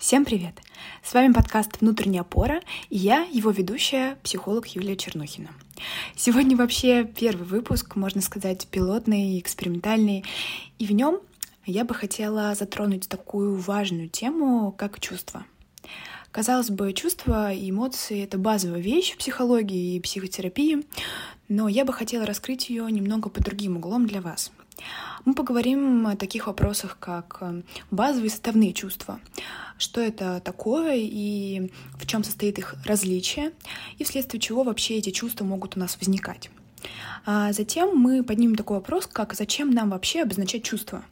Всем привет! С вами подкаст «Внутренняя опора» и я, его ведущая, психолог Юлия Чернухина. Сегодня вообще первый выпуск, можно сказать, пилотный, экспериментальный, и в нем я бы хотела затронуть такую важную тему, как чувства. Казалось бы, чувства и эмоции — это базовая вещь в психологии и психотерапии, но я бы хотела раскрыть ее немного под другим углом для вас — мы поговорим о таких вопросах, как э, базовые составные чувства, что это такое и в чем состоит их различие, и вследствие чего вообще эти чувства могут у нас возникать. А затем мы поднимем такой вопрос, как зачем нам вообще обозначать чувства.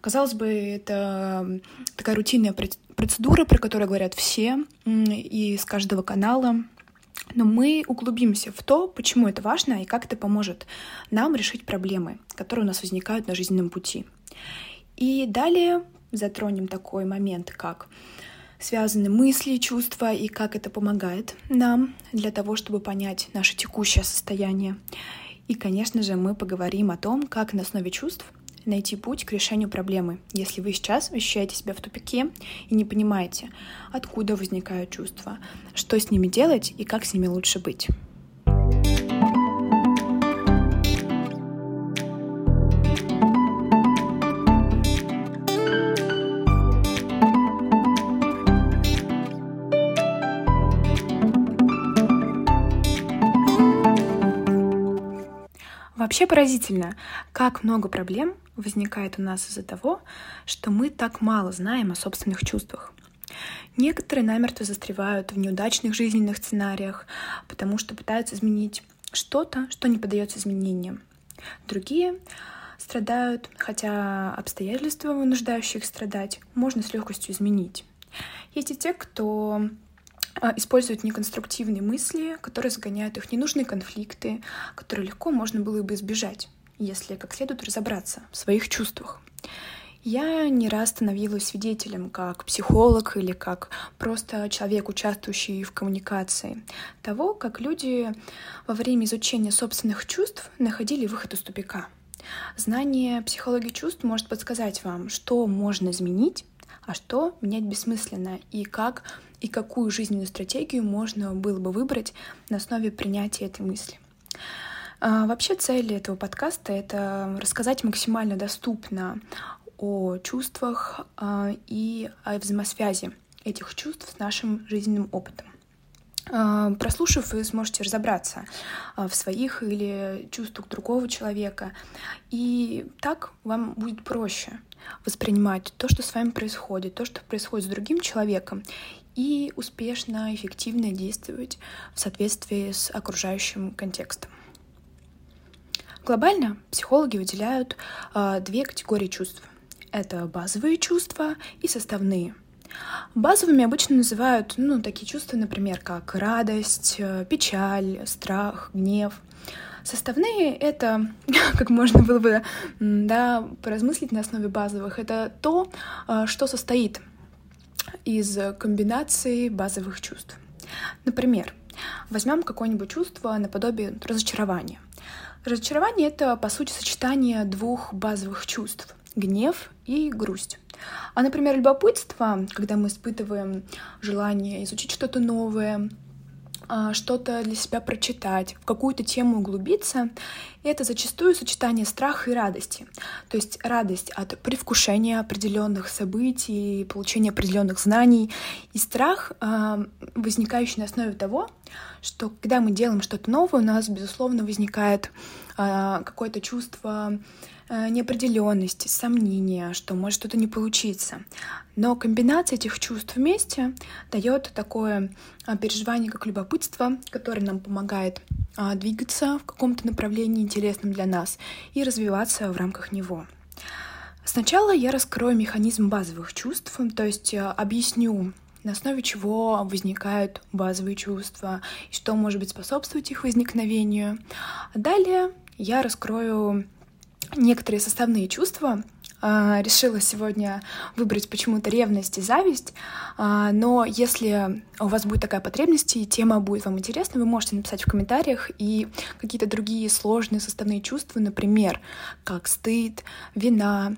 Казалось бы, это такая рутинная процедура, про которую говорят все, и с каждого канала, но мы углубимся в то, почему это важно и как это поможет нам решить проблемы, которые у нас возникают на жизненном пути. И далее затронем такой момент, как связаны мысли, чувства и как это помогает нам для того, чтобы понять наше текущее состояние. И, конечно же, мы поговорим о том, как на основе чувств найти путь к решению проблемы, если вы сейчас ощущаете себя в тупике и не понимаете, откуда возникают чувства, что с ними делать и как с ними лучше быть. Вообще поразительно, как много проблем возникает у нас из-за того, что мы так мало знаем о собственных чувствах. Некоторые намертво застревают в неудачных жизненных сценариях, потому что пытаются изменить что-то, что не поддается изменениям. Другие страдают, хотя обстоятельства, вынуждающие их страдать, можно с легкостью изменить. Есть и те, кто а, используют неконструктивные мысли, которые загоняют их в ненужные конфликты, которые легко можно было бы избежать если как следует разобраться в своих чувствах. Я не раз становилась свидетелем как психолог или как просто человек, участвующий в коммуникации, того, как люди во время изучения собственных чувств находили выход из тупика. Знание психологии чувств может подсказать вам, что можно изменить, а что менять бессмысленно, и как и какую жизненную стратегию можно было бы выбрать на основе принятия этой мысли. А, вообще цель этого подкаста — это рассказать максимально доступно о чувствах а, и о взаимосвязи этих чувств с нашим жизненным опытом. А, прослушав, вы сможете разобраться в своих или чувствах другого человека, и так вам будет проще воспринимать то, что с вами происходит, то, что происходит с другим человеком, и успешно, эффективно действовать в соответствии с окружающим контекстом. Глобально психологи выделяют э, две категории чувств. Это базовые чувства и составные. Базовыми обычно называют ну, такие чувства, например, как радость, э, печаль, страх, гнев. Составные — это, как можно было бы да, поразмыслить на основе базовых, это то, э, что состоит из комбинации базовых чувств. Например, возьмем какое-нибудь чувство наподобие разочарования. Разочарование — это, по сути, сочетание двух базовых чувств — гнев и грусть. А, например, любопытство, когда мы испытываем желание изучить что-то новое, что-то для себя прочитать, в какую-то тему углубиться, это зачастую сочетание страха и радости. То есть радость от предвкушения определенных событий, получения определенных знаний, и страх, а, возникающий на основе того, что когда мы делаем что-то новое, у нас, безусловно, возникает а, какое-то чувство Э, неопределенности, сомнения, что может что-то не получиться. Но комбинация этих чувств вместе дает такое а, переживание, как любопытство, которое нам помогает а, двигаться в каком-то направлении интересном для нас и развиваться в рамках него. Сначала я раскрою механизм базовых чувств, то есть э, объясню, на основе чего возникают базовые чувства и что может быть способствовать их возникновению. далее я раскрою некоторые составные чувства. А, решила сегодня выбрать почему-то ревность и зависть, а, но если у вас будет такая потребность и тема будет вам интересна, вы можете написать в комментариях и какие-то другие сложные составные чувства, например, как стыд, вина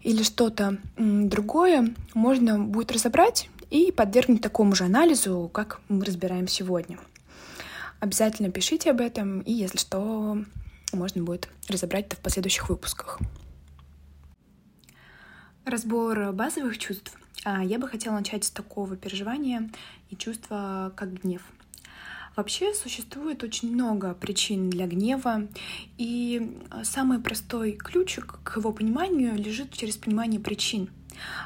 или что-то другое, можно будет разобрать и подвергнуть такому же анализу, как мы разбираем сегодня. Обязательно пишите об этом, и если что, можно будет разобрать это в последующих выпусках. Разбор базовых чувств. А, я бы хотела начать с такого переживания и чувства, как гнев. Вообще существует очень много причин для гнева, и самый простой ключик к его пониманию лежит через понимание причин — а,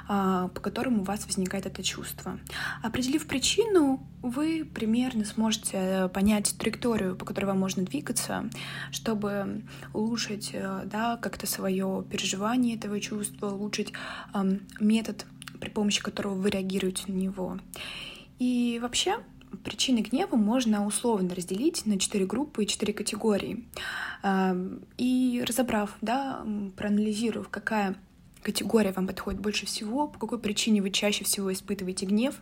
по которым у вас возникает это чувство. Определив причину, вы примерно сможете понять траекторию, по которой вам можно двигаться, чтобы улучшить э, да, как-то свое переживание этого чувства, улучшить эм, метод, при помощи которого вы реагируете на него. И вообще, причины гнева можно условно разделить на четыре группы и четыре категории. Эм, и разобрав, да, проанализировав, какая категория вам подходит больше всего, по какой причине вы чаще всего испытываете гнев,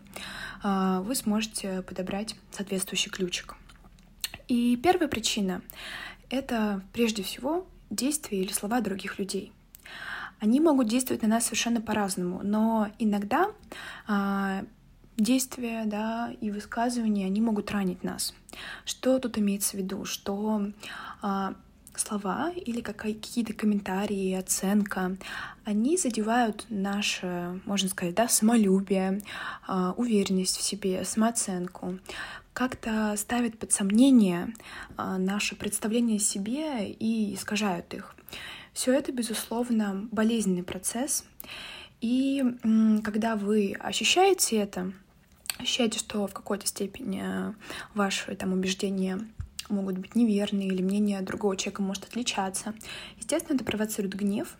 а, вы сможете подобрать соответствующий ключик. И первая причина — это прежде всего действия или слова других людей. Они могут действовать на нас совершенно по-разному, но иногда а, действия да, и высказывания, они могут ранить нас. Что тут имеется в виду? Что а, слова или какие-то комментарии, оценка, они задевают наше, можно сказать, да, самолюбие, а, уверенность в себе, самооценку, как-то ставят под сомнение а, наше представление о себе и искажают их. Все это, безусловно, болезненный процесс. И когда вы ощущаете это, ощущаете, что в какой-то степени ваши там убеждения могут быть неверные или мнение другого человека может отличаться. Естественно, это провоцирует гнев,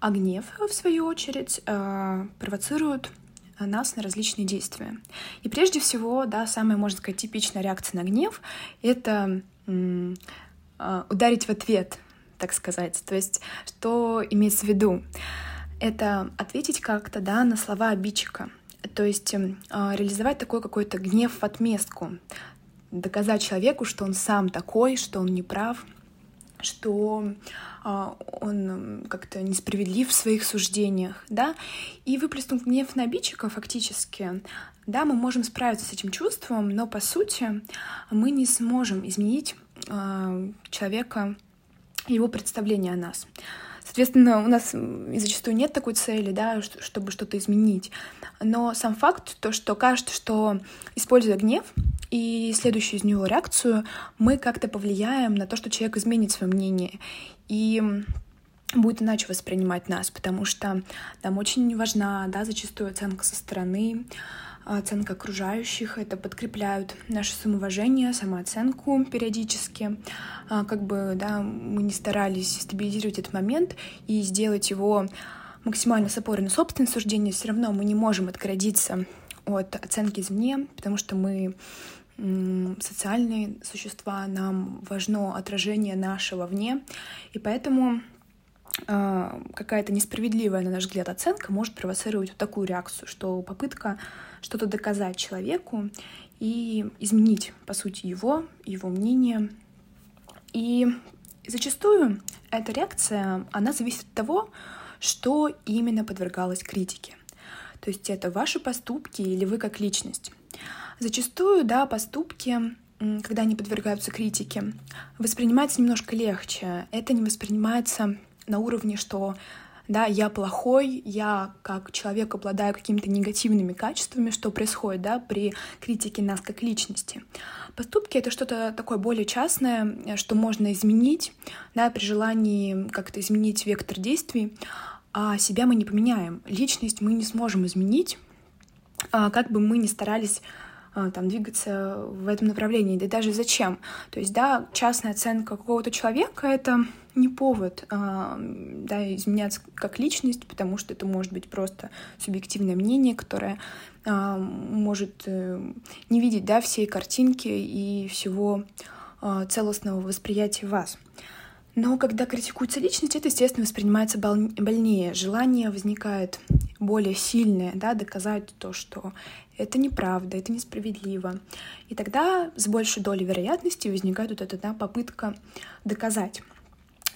а гнев, в свою очередь, э, провоцирует нас на различные действия. И прежде всего, да, самая, можно сказать, типичная реакция на гнев — это э, ударить в ответ, так сказать. То есть, что имеется в виду? Это ответить как-то, да, на слова обидчика. То есть э, реализовать такой какой-то гнев в отместку, доказать человеку, что он сам такой, что он не прав, что а, он как-то несправедлив в своих суждениях, да, и выплеснув гнев на обидчика фактически, да, мы можем справиться с этим чувством, но по сути мы не сможем изменить а, человека, его представление о нас. Соответственно, у нас зачастую нет такой цели, да, чтобы что-то изменить. Но сам факт, то, что кажется, что используя гнев, и следующую из него реакцию, мы как-то повлияем на то, что человек изменит свое мнение и будет иначе воспринимать нас, потому что нам очень важна, да, зачастую оценка со стороны, оценка окружающих, это подкрепляют наше самоуважение, самооценку периодически. А, как бы, да, мы не старались стабилизировать этот момент и сделать его максимально с опорой на собственное суждение, все равно мы не можем отгородиться от оценки извне, потому что мы социальные существа, нам важно отражение нашего вне, и поэтому э, какая-то несправедливая, на наш взгляд, оценка может провоцировать вот такую реакцию, что попытка что-то доказать человеку и изменить, по сути, его, его мнение. И зачастую эта реакция, она зависит от того, что именно подвергалось критике. То есть это ваши поступки или вы как личность. Зачастую, да, поступки, когда они подвергаются критике, воспринимаются немножко легче. Это не воспринимается на уровне, что да, я плохой, я как человек обладаю какими-то негативными качествами, что происходит, да, при критике нас как личности. Поступки — это что-то такое более частное, что можно изменить, да, при желании как-то изменить вектор действий, а себя мы не поменяем. Личность мы не сможем изменить, а как бы мы ни старались там, двигаться в этом направлении, да даже зачем. То есть, да, частная оценка какого-то человека — это не повод а, да, изменяться как личность, потому что это может быть просто субъективное мнение, которое а, может э, не видеть да, всей картинки и всего целостного восприятия вас. Но когда критикуется личность, это, естественно, воспринимается больнее. Желание возникает более сильное, да, доказать то, что это неправда, это несправедливо. И тогда с большей долей вероятности возникает вот эта да, попытка доказать.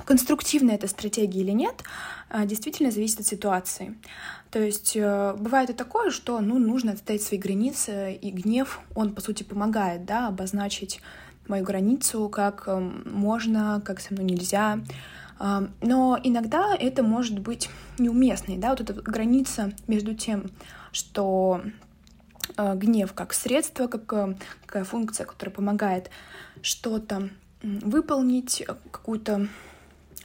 конструктивная эта стратегия или нет, а, действительно зависит от ситуации. То есть э, бывает и такое, что ну, нужно отстоять свои границы, и гнев, он, по сути, помогает да, обозначить мою границу, как эм, можно, как со мной нельзя. А, но иногда это может быть неуместной, да, вот эта граница между тем, что э, гнев как средство, как э, какая функция, которая помогает что-то выполнить, какую-то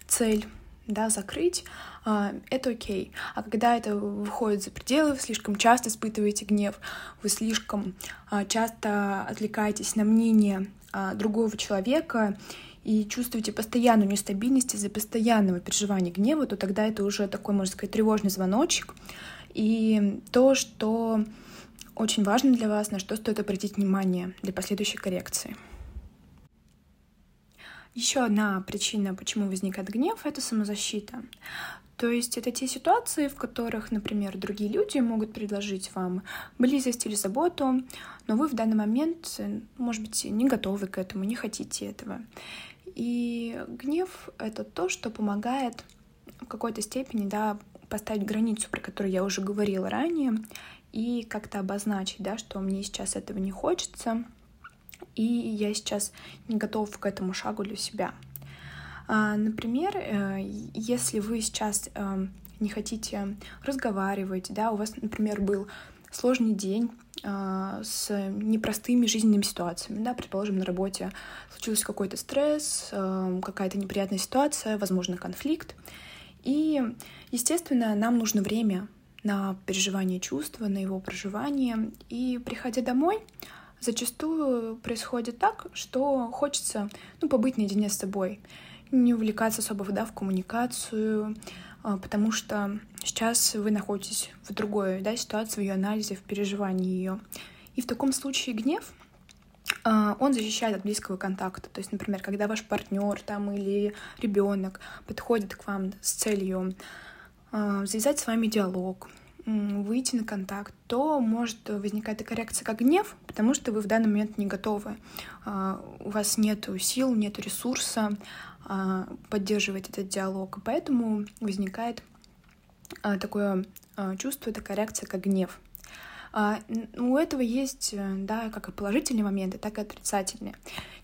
цель да, закрыть, а, это окей. А когда это выходит за пределы, вы слишком часто испытываете гнев, вы слишком а, часто отвлекаетесь на мнение а, другого человека и чувствуете постоянную нестабильность из-за постоянного переживания гнева, то тогда это уже такой, можно сказать, тревожный звоночек. И то, что очень важно для вас, на что стоит обратить внимание для последующей коррекции. Еще одна причина, почему возникает гнев, это самозащита. То есть это те ситуации, в которых, например, другие люди могут предложить вам близость или заботу, но вы в данный момент, может быть, не готовы к этому, не хотите этого. И гнев — это то, что помогает в какой-то степени да, поставить границу, про которую я уже говорила ранее, и как-то обозначить, да, что мне сейчас этого не хочется, и я сейчас не готов к этому шагу для себя. А, например, э, если вы сейчас э, не хотите разговаривать, да, у вас, например, был сложный день э, с непростыми жизненными ситуациями, да, предположим, на работе случился какой-то стресс, какая-то неприятная ситуация, возможно, конфликт, и, естественно, нам нужно время на переживание чувства, на его проживание, и приходя домой, зачастую происходит так, что хочется ну, побыть наедине с собой, не увлекаться особо да, в коммуникацию, а, потому что сейчас вы находитесь в другой да, ситуации, в ее анализе, в переживании ее. И в таком случае гнев а, он защищает от близкого контакта. То есть, например, когда ваш партнер там или ребенок подходит к вам с целью а, завязать с вами диалог, выйти на контакт, то может возникать такая реакция, как гнев, потому что вы в данный момент не готовы. А, у вас нет сил, нет ресурса а, поддерживать этот диалог, поэтому возникает а, такое чувство, такая реакция, как гнев. У этого есть, да, как и положительные моменты, так и отрицательные.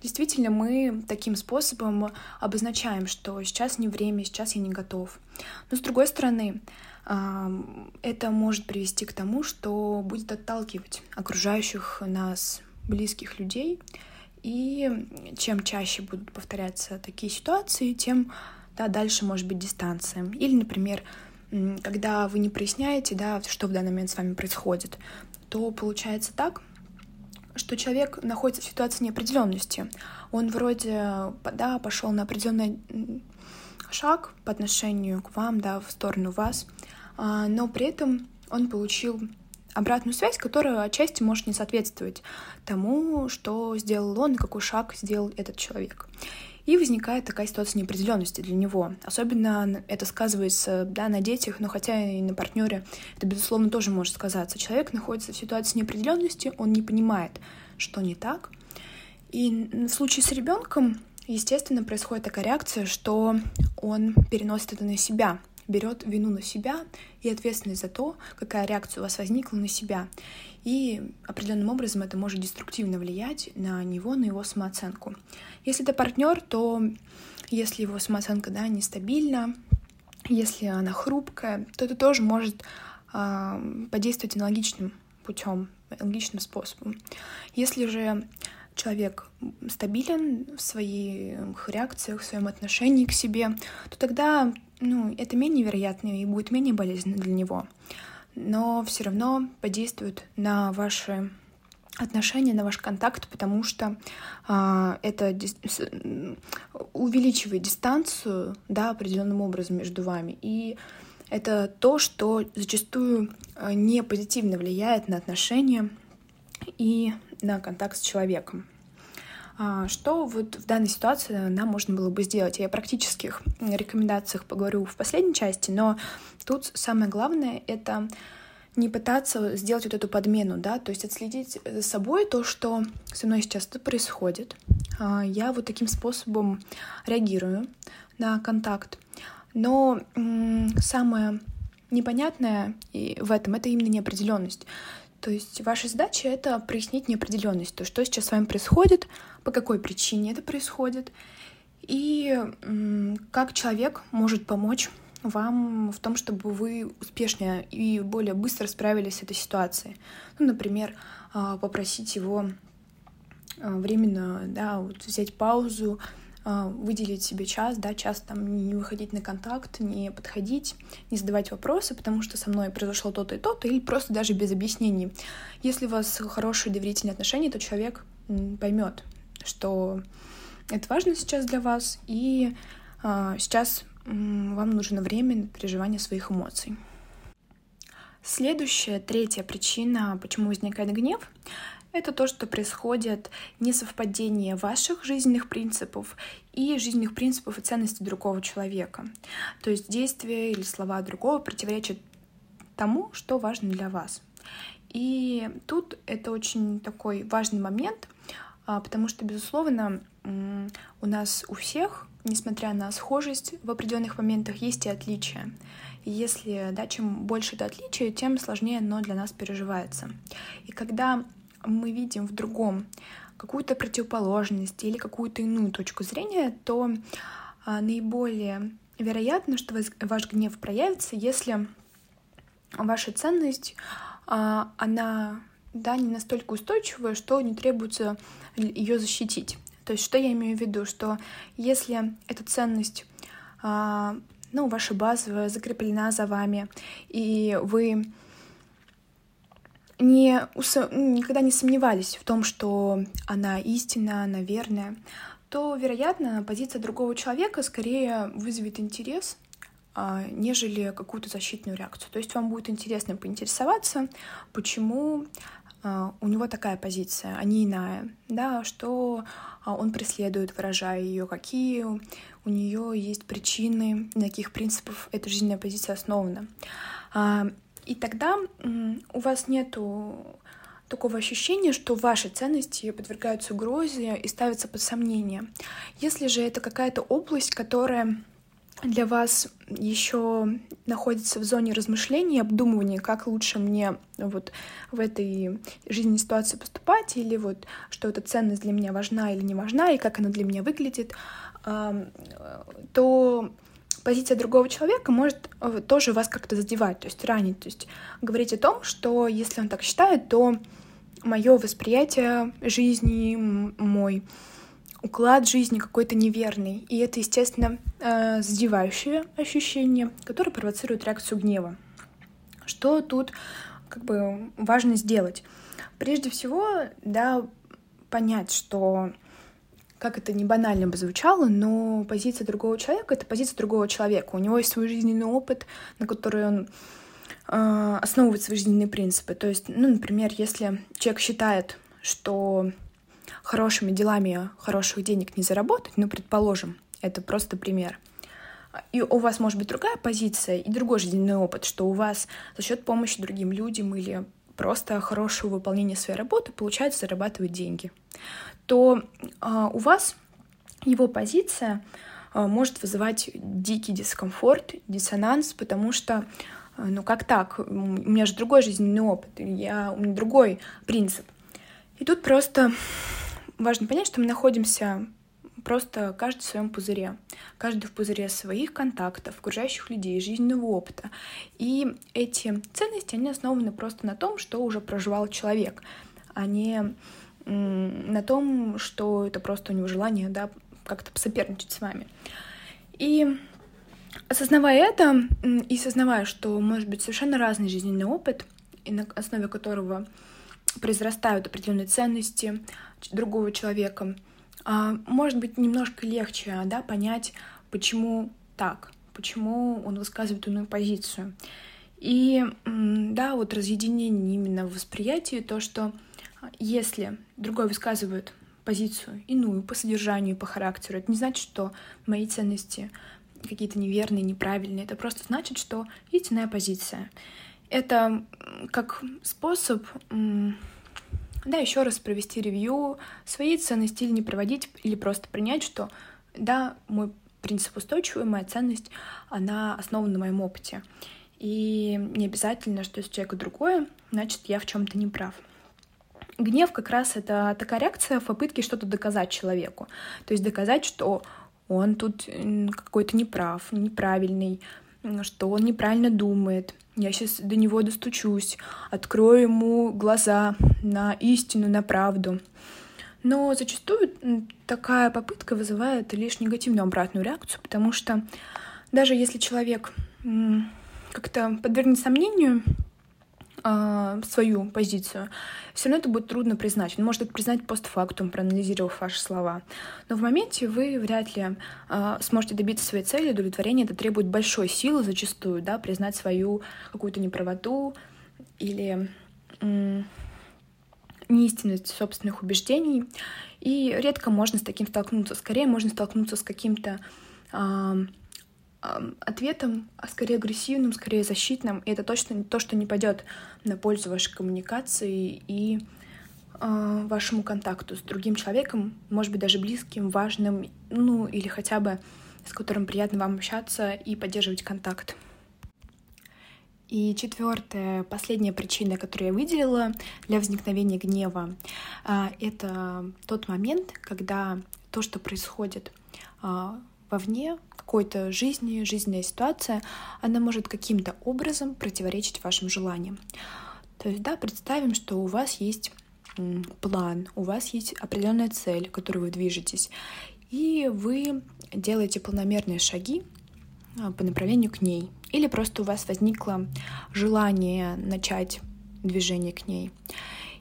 Действительно, мы таким способом обозначаем, что сейчас не время, сейчас я не готов. Но с другой стороны, это может привести к тому, что будет отталкивать окружающих нас близких людей. И чем чаще будут повторяться такие ситуации, тем да, дальше может быть дистанция. Или, например, когда вы не проясняете, да, что в данный момент с вами происходит, то получается так, что человек находится в ситуации неопределенности. Он вроде да, пошел на определенный шаг по отношению к вам, да, в сторону вас, а, но при этом он получил обратную связь, которая отчасти может не соответствовать тому, что сделал он и какой шаг сделал этот человек. И возникает такая ситуация неопределенности для него. Особенно это сказывается да, на детях, но хотя и на партнере это, безусловно, тоже может сказаться. Человек находится в ситуации неопределенности, он не понимает, что не так. И в случае с ребенком, естественно, происходит такая реакция, что он переносит это на себя — берет вину на себя и ответственность за то, какая реакция у вас возникла на себя. И определенным образом это может деструктивно влиять на него, на его самооценку. Если это партнер, то если его самооценка да, нестабильна, если она хрупкая, то это тоже может э, подействовать аналогичным путем, аналогичным способом. Если же человек стабилен в своих реакциях, в своем отношении к себе, то тогда ну, это менее вероятно и будет менее болезненно для него. Но все равно подействует на ваши отношения, на ваш контакт, потому что а, это дис- увеличивает дистанцию да, определенным образом между вами. И это то, что зачастую а, не позитивно влияет на отношения и на контакт с человеком. А, что вот в данной ситуации нам можно было бы сделать? Я о практических рекомендациях поговорю в последней части, но тут самое главное — это не пытаться сделать вот эту подмену, да, то есть отследить за собой то, что со мной сейчас происходит. А, я вот таким способом реагирую на контакт. Но самое непонятное в этом это именно неопределенность. То есть ваша задача это прояснить неопределенность, то, что сейчас с вами происходит, по какой причине это происходит, и как человек может помочь вам в том, чтобы вы успешнее и более быстро справились с этой ситуацией. Ну, например, а, попросить его а, временно да, вот взять паузу, выделить себе час, да, час там не выходить на контакт, не подходить, не задавать вопросы, потому что со мной произошло то-то и то-то, или просто даже без объяснений. Если у вас хорошие доверительные отношения, то человек поймет, что это важно сейчас для вас, и а, сейчас вам нужно время на переживание своих эмоций. Следующая, третья причина, почему возникает гнев, это то, что происходит несовпадение ваших жизненных принципов и жизненных принципов и ценностей другого человека. То есть действия или слова другого противоречат тому, что важно для вас. И тут это очень такой важный момент, а, потому что, безусловно, у нас у всех, несмотря на схожесть, в определенных моментах есть и отличия. Если, да, чем больше это отличие, тем сложнее оно для нас переживается. И когда мы видим в другом какую-то противоположность или какую-то иную точку зрения, то а, наиболее вероятно, что ваш гнев проявится, если ваша ценность, а, она да, не настолько устойчивая, что не требуется ее защитить. То есть что я имею в виду? Что если эта ценность, а, ну, ваша базовая, закреплена за вами, и вы не, никогда не сомневались в том, что она истинна, она верная, то, вероятно, позиция другого человека скорее вызовет интерес, а, нежели какую-то защитную реакцию. То есть вам будет интересно поинтересоваться, почему а, у него такая позиция, а не иная, да, что а, он преследует, выражая ее, какие у нее есть причины, на каких принципах эта жизненная позиция основана. И тогда у вас нету такого ощущения, что ваши ценности подвергаются угрозе и ставятся под сомнение. Если же это какая-то область, которая для вас еще находится в зоне размышлений, обдумывания, как лучше мне вот в этой жизненной ситуации поступать, или вот что эта ценность для меня важна или не важна, и как она для меня выглядит, то позиция другого человека может э, тоже вас как-то задевать, то есть ранить, то есть говорить о том, что если он так считает, то мое восприятие жизни, мой уклад жизни какой-то неверный. И это, естественно, э, задевающее ощущение, которое провоцирует реакцию гнева. Что тут как бы важно сделать? Прежде всего, да, понять, что как это не банально бы звучало, но позиция другого человека — это позиция другого человека. У него есть свой жизненный опыт, на который он э, основывает свои жизненные принципы. То есть, ну, например, если человек считает, что хорошими делами хороших денег не заработать, ну, предположим, это просто пример, и у вас может быть другая позиция и другой жизненный опыт, что у вас за счет помощи другим людям или просто хорошего выполнения своей работы получается зарабатывать деньги то э, у вас его позиция э, может вызывать дикий дискомфорт, диссонанс, потому что, э, ну как так, у меня же другой жизненный опыт, я, у меня другой принцип. И тут просто важно понять, что мы находимся просто каждый в своем пузыре. Каждый в пузыре своих контактов, окружающих людей, жизненного опыта. И эти ценности, они основаны просто на том, что уже проживал человек, а не на том, что это просто у него желание, да, как-то соперничать с вами. И осознавая это, и осознавая, что может быть совершенно разный жизненный опыт, и на основе которого произрастают определенные ценности другого человека, может быть немножко легче да, понять, почему так, почему он высказывает иную позицию. И да, вот разъединение именно в восприятии, то, что если другой высказывает позицию иную по содержанию, по характеру, это не значит, что мои ценности какие-то неверные, неправильные. Это просто значит, что есть иная позиция. это как способ, да, еще раз провести ревью, свои ценности или не проводить, или просто принять, что да, мой принцип устойчивый, моя ценность, она основана на моем опыте. И не обязательно, что если человек другое, значит, я в чем-то не прав. Гнев как раз это такая реакция в попытке что-то доказать человеку. То есть доказать, что он тут какой-то неправ, неправильный, что он неправильно думает. Я сейчас до него достучусь, открою ему глаза на истину, на правду. Но зачастую такая попытка вызывает лишь негативную обратную реакцию, потому что даже если человек как-то подвергнет сомнению э, свою позицию, все равно это будет трудно признать. Он может это признать постфактум, проанализировав ваши слова. Но в моменте вы вряд ли э, сможете добиться своей цели, удовлетворения. Это требует большой силы зачастую, да, признать свою какую-то неправоту или э, неистинность собственных убеждений. И редко можно с таким столкнуться. Скорее можно столкнуться с каким-то э, ответом, а скорее агрессивным, скорее защитным. И это точно то, что не пойдет на пользу вашей коммуникации и э, вашему контакту с другим человеком, может быть, даже близким, важным, ну или хотя бы с которым приятно вам общаться и поддерживать контакт. И четвертая, последняя причина, которую я выделила для возникновения гнева, а, это тот момент, когда то, что происходит а, вовне, какой-то жизни, жизненная ситуация, она может каким-то образом противоречить вашим желаниям. То есть, да, представим, что у вас есть план, у вас есть определенная цель, к которой вы движетесь, и вы делаете планомерные шаги а, по направлению к ней. Или просто у вас возникло желание начать движение к ней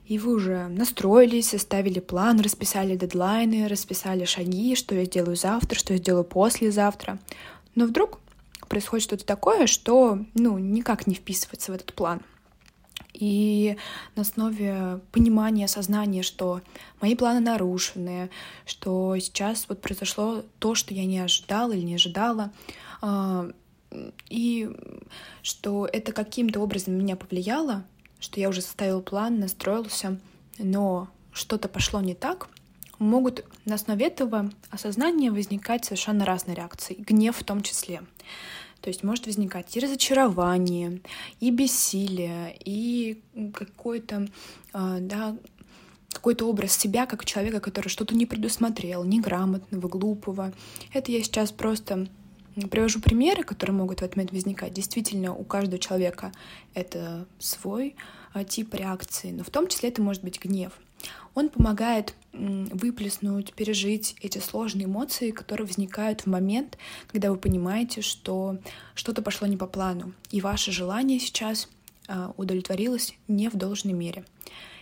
и вы уже настроились, составили план, расписали дедлайны, расписали шаги, что я сделаю завтра, что я сделаю послезавтра. Но вдруг происходит что-то такое, что, ну, никак не вписывается в этот план. И на основе понимания, сознания, что мои планы нарушены, что сейчас вот произошло то, что я не ожидала или не ожидала, а, и что это каким-то образом меня повлияло, что я уже составил план, настроился, но что-то пошло не так, могут на основе этого осознания возникать совершенно разные реакции, гнев в том числе. То есть может возникать и разочарование, и бессилие, и какой-то, а, да, какой-то образ себя как человека, который что-то не предусмотрел, неграмотного, глупого. Это я сейчас просто Привожу примеры, которые могут в этот момент возникать. Действительно, у каждого человека это свой а, тип реакции, но в том числе это может быть гнев. Он помогает выплеснуть, пережить эти сложные эмоции, которые возникают в момент, когда вы понимаете, что что-то пошло не по плану, и ваше желание сейчас а, удовлетворилось не в должной мере.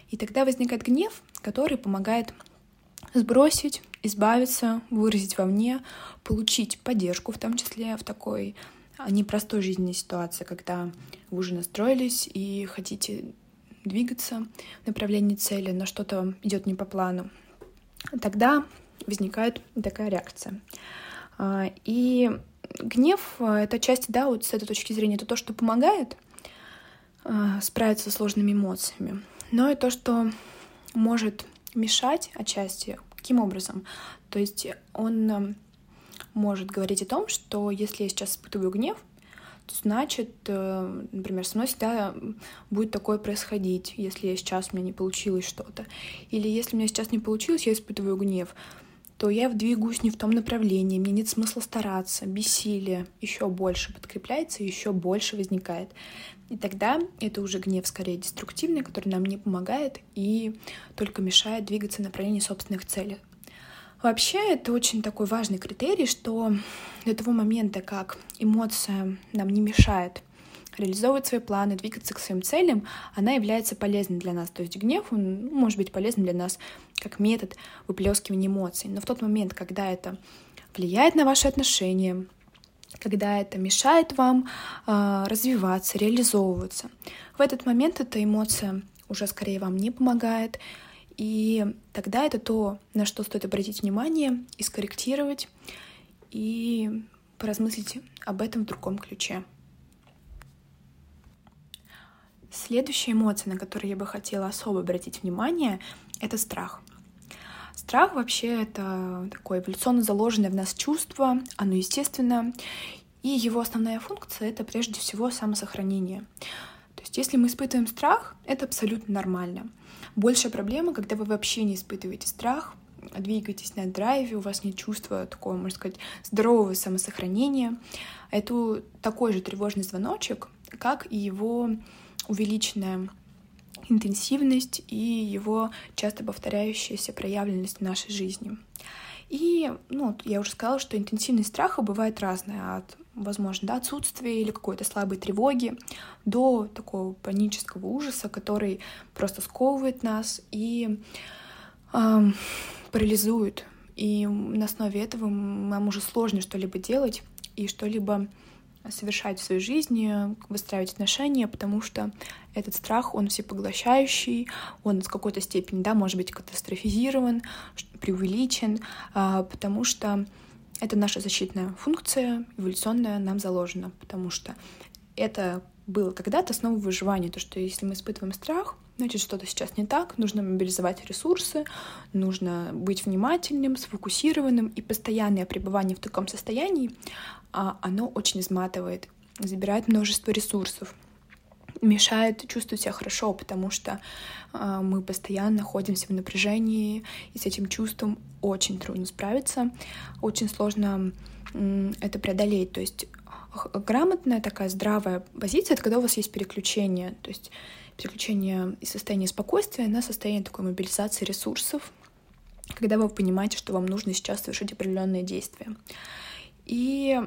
И тогда возникает гнев, который помогает сбросить, избавиться, выразить вовне, получить поддержку, в том числе в такой а, непростой жизненной ситуации, когда вы уже настроились и хотите двигаться в направлении цели, но что-то идет не по плану. Тогда возникает такая реакция. А, и гнев — это часть, да, вот с этой точки зрения, это то, что помогает а, справиться с сложными эмоциями, но и то, что может мешать отчасти. Каким образом? То есть он эм, может говорить о том, что если я сейчас испытываю гнев, значит, э, например, со мной всегда будет такое происходить, если я сейчас у меня не получилось что-то. Или если у меня сейчас не получилось, я испытываю гнев, то я двигаюсь не в том направлении, мне нет смысла стараться, бессилие еще больше подкрепляется, еще больше возникает. И тогда это уже гнев скорее деструктивный, который нам не помогает и только мешает двигаться в направлении собственных целей. Вообще это очень такой важный критерий, что до того момента, как эмоция нам не мешает реализовывать свои планы, двигаться к своим целям, она является полезной для нас. То есть гнев, он ну, может быть полезным для нас как метод выплескивания эмоций. Но в тот момент, когда это влияет на ваши отношения, когда это мешает вам э, развиваться, реализовываться, в этот момент эта эмоция уже скорее вам не помогает, и тогда это то, на что стоит обратить внимание и скорректировать, и поразмыслить об этом в другом ключе. Следующая эмоция, на которую я бы хотела особо обратить внимание, это страх. Страх вообще это такое эволюционно заложенное в нас чувство, оно естественно, и его основная функция — это прежде всего самосохранение. То есть если мы испытываем страх, это абсолютно нормально. Большая проблема, когда вы вообще не испытываете страх, двигаетесь на драйве, у вас нет чувства такого, можно сказать, здорового самосохранения. Это такой же тревожный звоночек, как и его увеличенная интенсивность и его часто повторяющаяся проявленность в нашей жизни. И, ну, я уже сказала, что интенсивность страха бывает разная, от, возможно, да, отсутствия или какой-то слабой тревоги до такого панического ужаса, который просто сковывает нас и э, парализует. И на основе этого нам уже сложно что-либо делать и что-либо совершать в своей жизни, выстраивать отношения, потому что этот страх, он всепоглощающий, он в какой-то степени, да, может быть катастрофизирован, преувеличен, а, потому что это наша защитная функция, эволюционная нам заложена, потому что это было когда-то основа выживания, то, что если мы испытываем страх, значит, что-то сейчас не так, нужно мобилизовать ресурсы, нужно быть внимательным, сфокусированным, и постоянное пребывание в таком состоянии, оно очень изматывает, забирает множество ресурсов мешает чувствовать себя хорошо, потому что э, мы постоянно находимся в напряжении, и с этим чувством очень трудно справиться, очень сложно это преодолеть. То есть грамотная такая здравая позиция — это когда у вас есть переключение, то есть переключение из состояния спокойствия на состояние такой мобилизации ресурсов, когда вы понимаете, что вам нужно сейчас совершить определенные действия. И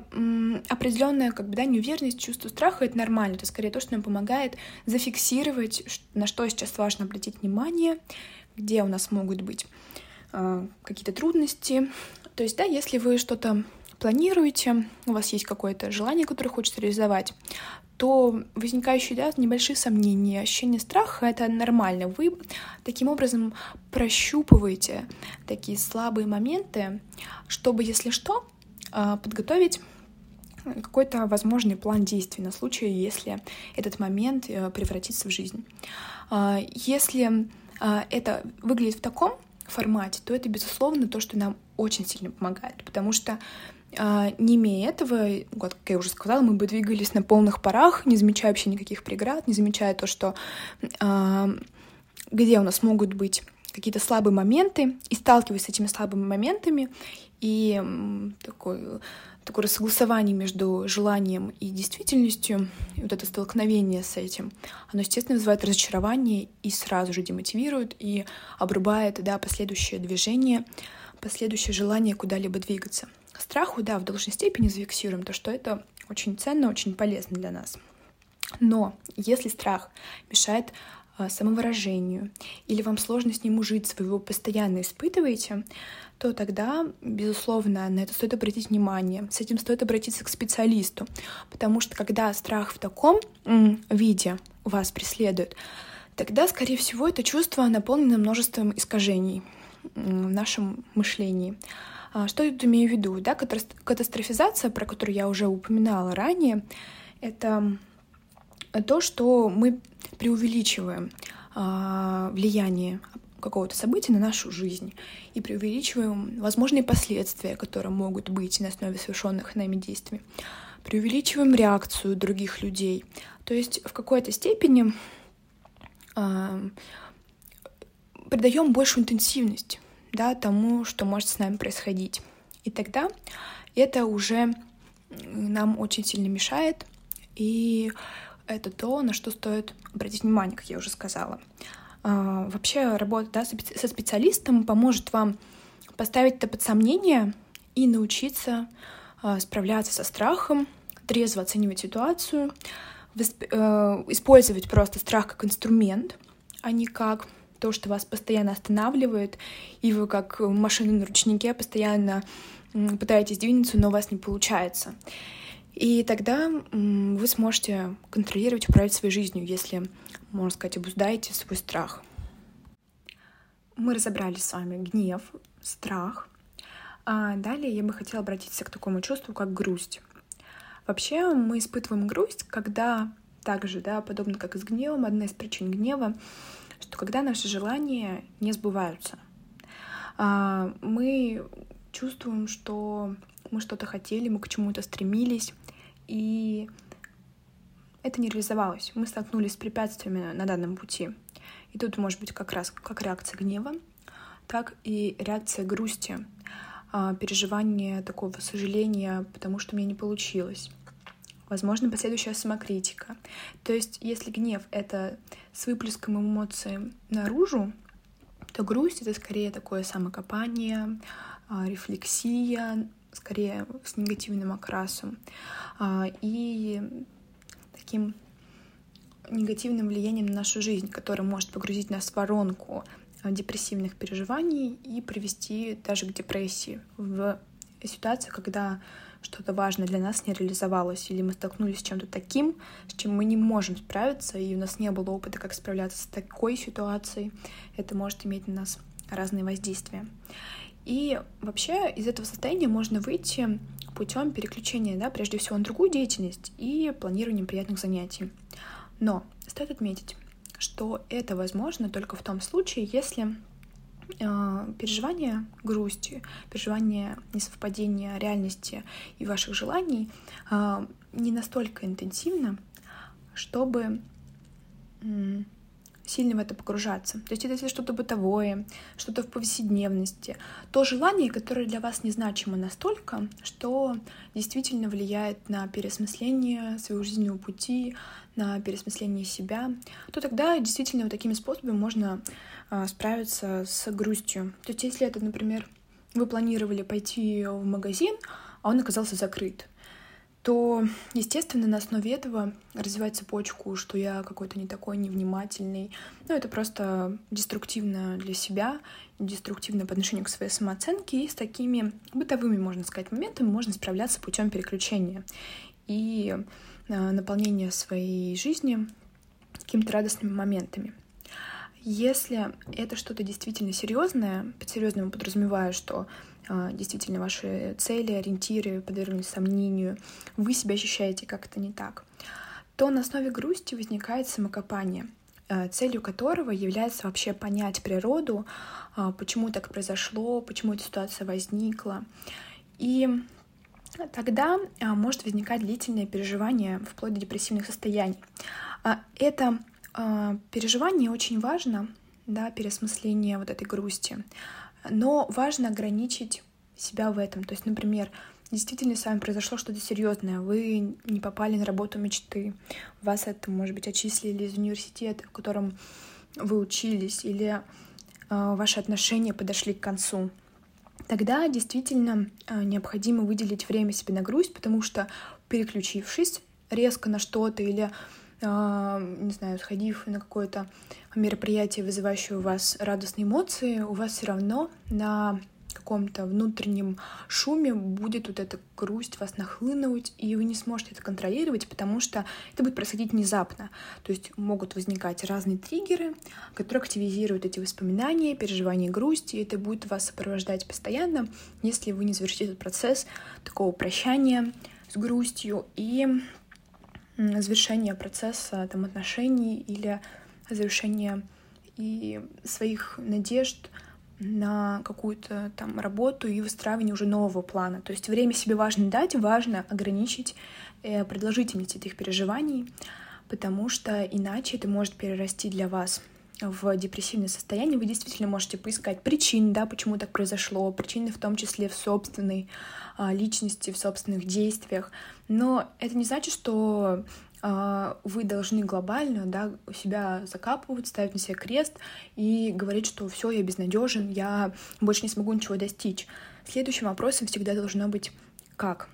определенная как бы, да, неуверенность, чувство страха — это нормально. Это скорее то, что нам помогает зафиксировать, на что сейчас важно обратить внимание, где у нас могут быть э, какие-то трудности. То есть, да, если вы что-то планируете, у вас есть какое-то желание, которое хочется реализовать, то возникающие да, небольшие сомнения, ощущение страха — это нормально. Вы таким образом прощупываете такие слабые моменты, чтобы, если что, подготовить какой-то возможный план действий на случай, если этот момент э, превратится в жизнь. А, если а, это выглядит в таком формате, то это, безусловно, то, что нам очень сильно помогает, потому что а, не имея этого, вот, как я уже сказала, мы бы двигались на полных парах, не замечая вообще никаких преград, не замечая то, что а, где у нас могут быть какие-то слабые моменты, и сталкиваясь с этими слабыми моментами, и такое, такое согласование между желанием и действительностью, и вот это столкновение с этим, оно, естественно, вызывает разочарование и сразу же демотивирует, и обрубает да, последующее движение, последующее желание куда-либо двигаться страху, да, в должной степени зафиксируем то, что это очень ценно, очень полезно для нас. Но если страх мешает самовыражению, или вам сложно с ним ужиться, вы его постоянно испытываете, то тогда, безусловно, на это стоит обратить внимание. С этим стоит обратиться к специалисту, потому что когда страх в таком виде вас преследует, тогда, скорее всего, это чувство наполнено множеством искажений в нашем мышлении. А, что я тут имею в виду? Да, катастрофизация, про которую я уже упоминала ранее, это то, что мы преувеличиваем а, влияние какого-то события на нашу жизнь и преувеличиваем возможные последствия, которые могут быть на основе совершенных нами действий. Преувеличиваем реакцию других людей. То есть в какой-то степени э, придаем большую интенсивность да, тому, что может с нами происходить. И тогда это уже нам очень сильно мешает, и это то, на что стоит обратить внимание, как я уже сказала. А, вообще работа да, со специалистом поможет вам поставить это под сомнение и научиться а, справляться со страхом, трезво оценивать ситуацию, э, использовать просто страх как инструмент, а не как то, что вас постоянно останавливает, и вы как машина на ручнике постоянно пытаетесь двинуться, но у вас не получается. И тогда вы сможете контролировать, управлять своей жизнью, если, можно сказать, обуздаете свой страх. Мы разобрали с вами гнев, страх. А далее я бы хотела обратиться к такому чувству, как грусть. Вообще мы испытываем грусть, когда также, да, подобно как и с гневом, одна из причин гнева, что когда наши желания не сбываются, а, мы чувствуем, что мы что-то хотели, мы к чему-то стремились, и это не реализовалось. Мы столкнулись с препятствиями на данном пути. И тут может быть как раз как реакция гнева, так и реакция грусти, а, переживание такого сожаления, потому что мне не получилось. Возможно, последующая самокритика. То есть, если гнев — это с выплеском эмоций наружу, то грусть — это скорее такое самокопание, а, рефлексия, скорее с негативным окрасом. А, и таким негативным влиянием на нашу жизнь, которое может погрузить нас в воронку а, депрессивных переживаний и привести даже к депрессии в ситуации, когда что-то важное для нас не реализовалось, или мы столкнулись с чем-то таким, с чем мы не можем справиться, и у нас не было опыта, как справляться с такой ситуацией, это может иметь на нас разные воздействия. И вообще из этого состояния можно выйти путем переключения, да, прежде всего на другую деятельность и планирования приятных занятий. Но стоит отметить, что это возможно только в том случае, если э, переживание грусти, переживание несовпадения реальности и ваших желаний э, не настолько интенсивно, чтобы сильно в это погружаться. То есть это если что-то бытовое, что-то в повседневности, то желание, которое для вас незначимо настолько, что действительно влияет на переосмысление своего жизненного пути, на переосмысление себя, то тогда действительно вот такими способами можно а, справиться с грустью. То есть если это, например, вы планировали пойти в магазин, а он оказался закрыт, то, естественно, на основе этого развивать цепочку, что я какой-то не такой невнимательный. Ну, это просто деструктивно для себя, деструктивно по отношению к своей самооценке, и с такими бытовыми, можно сказать, моментами можно справляться путем переключения и э, наполнения своей жизни какими-то радостными моментами. Если это что-то действительно серьезное, под серьезным подразумеваю, что а, действительно ваши цели, ориентиры подвергнуты сомнению, вы себя ощущаете как-то не так, то на основе грусти возникает самокопание, а, целью которого является вообще понять природу, а, почему так произошло, почему эта ситуация возникла. И тогда может возникать длительное переживание вплоть до депрессивных состояний. Это переживание очень важно, да, переосмысление вот этой грусти. Но важно ограничить себя в этом. То есть, например, действительно с вами произошло что-то серьезное, вы не попали на работу мечты, вас это, может быть, отчислили из университета, в котором вы учились, или э, ваши отношения подошли к концу. Тогда действительно э, необходимо выделить время себе на грусть, потому что переключившись резко на что-то или не знаю, сходив на какое-то мероприятие, вызывающее у вас радостные эмоции, у вас все равно на каком-то внутреннем шуме будет вот эта грусть вас нахлынуть, и вы не сможете это контролировать, потому что это будет происходить внезапно. То есть могут возникать разные триггеры, которые активизируют эти воспоминания, переживания грусти, и это будет вас сопровождать постоянно, если вы не завершите этот процесс такого прощания с грустью и завершения процесса там, отношений или завершения и своих надежд на какую-то там работу и выстраивание уже нового плана. То есть время себе важно дать, важно ограничить э, продолжительность этих переживаний, потому что иначе это может перерасти для вас в депрессивное состояние, вы действительно можете поискать причины, да, почему так произошло, причины в том числе в собственной а, личности, в собственных действиях. Но это не значит, что а, вы должны глобально да, себя закапывать, ставить на себя крест и говорить, что все, я безнадежен, я больше не смогу ничего достичь. Следующим вопросом всегда должно быть как?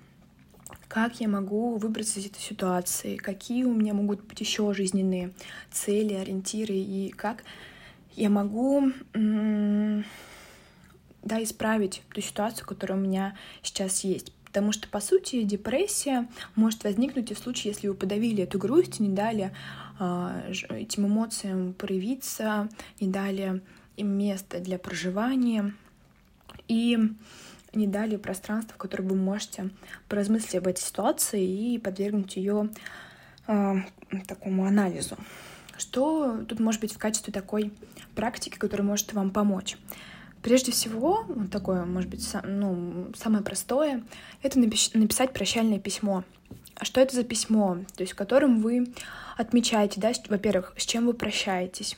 Как я могу выбраться из этой ситуации? Какие у меня могут быть еще жизненные цели, ориентиры? И как я могу да, исправить ту ситуацию, которая у меня сейчас есть? Потому что, по сути, депрессия может возникнуть и в случае, если вы подавили эту грусть, не дали э, этим эмоциям проявиться, не дали им место для проживания и не дали пространство, в котором вы можете поразмыслить об этой ситуации и подвергнуть ее э, такому анализу. Что тут может быть в качестве такой практики, которая может вам помочь? Прежде всего, вот такое, может быть, ну, самое простое, это написать прощальное письмо. А что это за письмо, то есть в котором вы отмечаете, да, во-первых, с чем вы прощаетесь,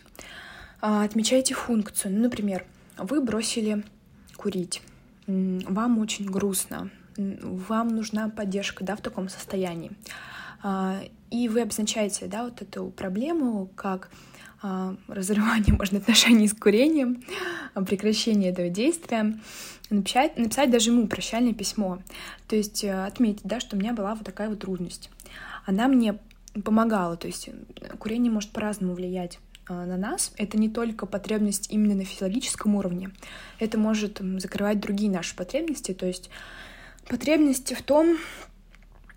а, отмечаете функцию. Ну, например, вы бросили курить, вам очень грустно, вам нужна поддержка, да, в таком состоянии. А, и вы обозначаете, да, вот эту проблему как а, разрывание, можно, отношений с курением, прекращение этого действия, написать, написать даже ему прощальное письмо. То есть э, отметить, да, что у меня была вот такая вот трудность. Она мне помогала, то есть э, курение может по-разному влиять на нас. Это не только потребность именно на физиологическом уровне, это может закрывать другие наши потребности, то есть потребности в том,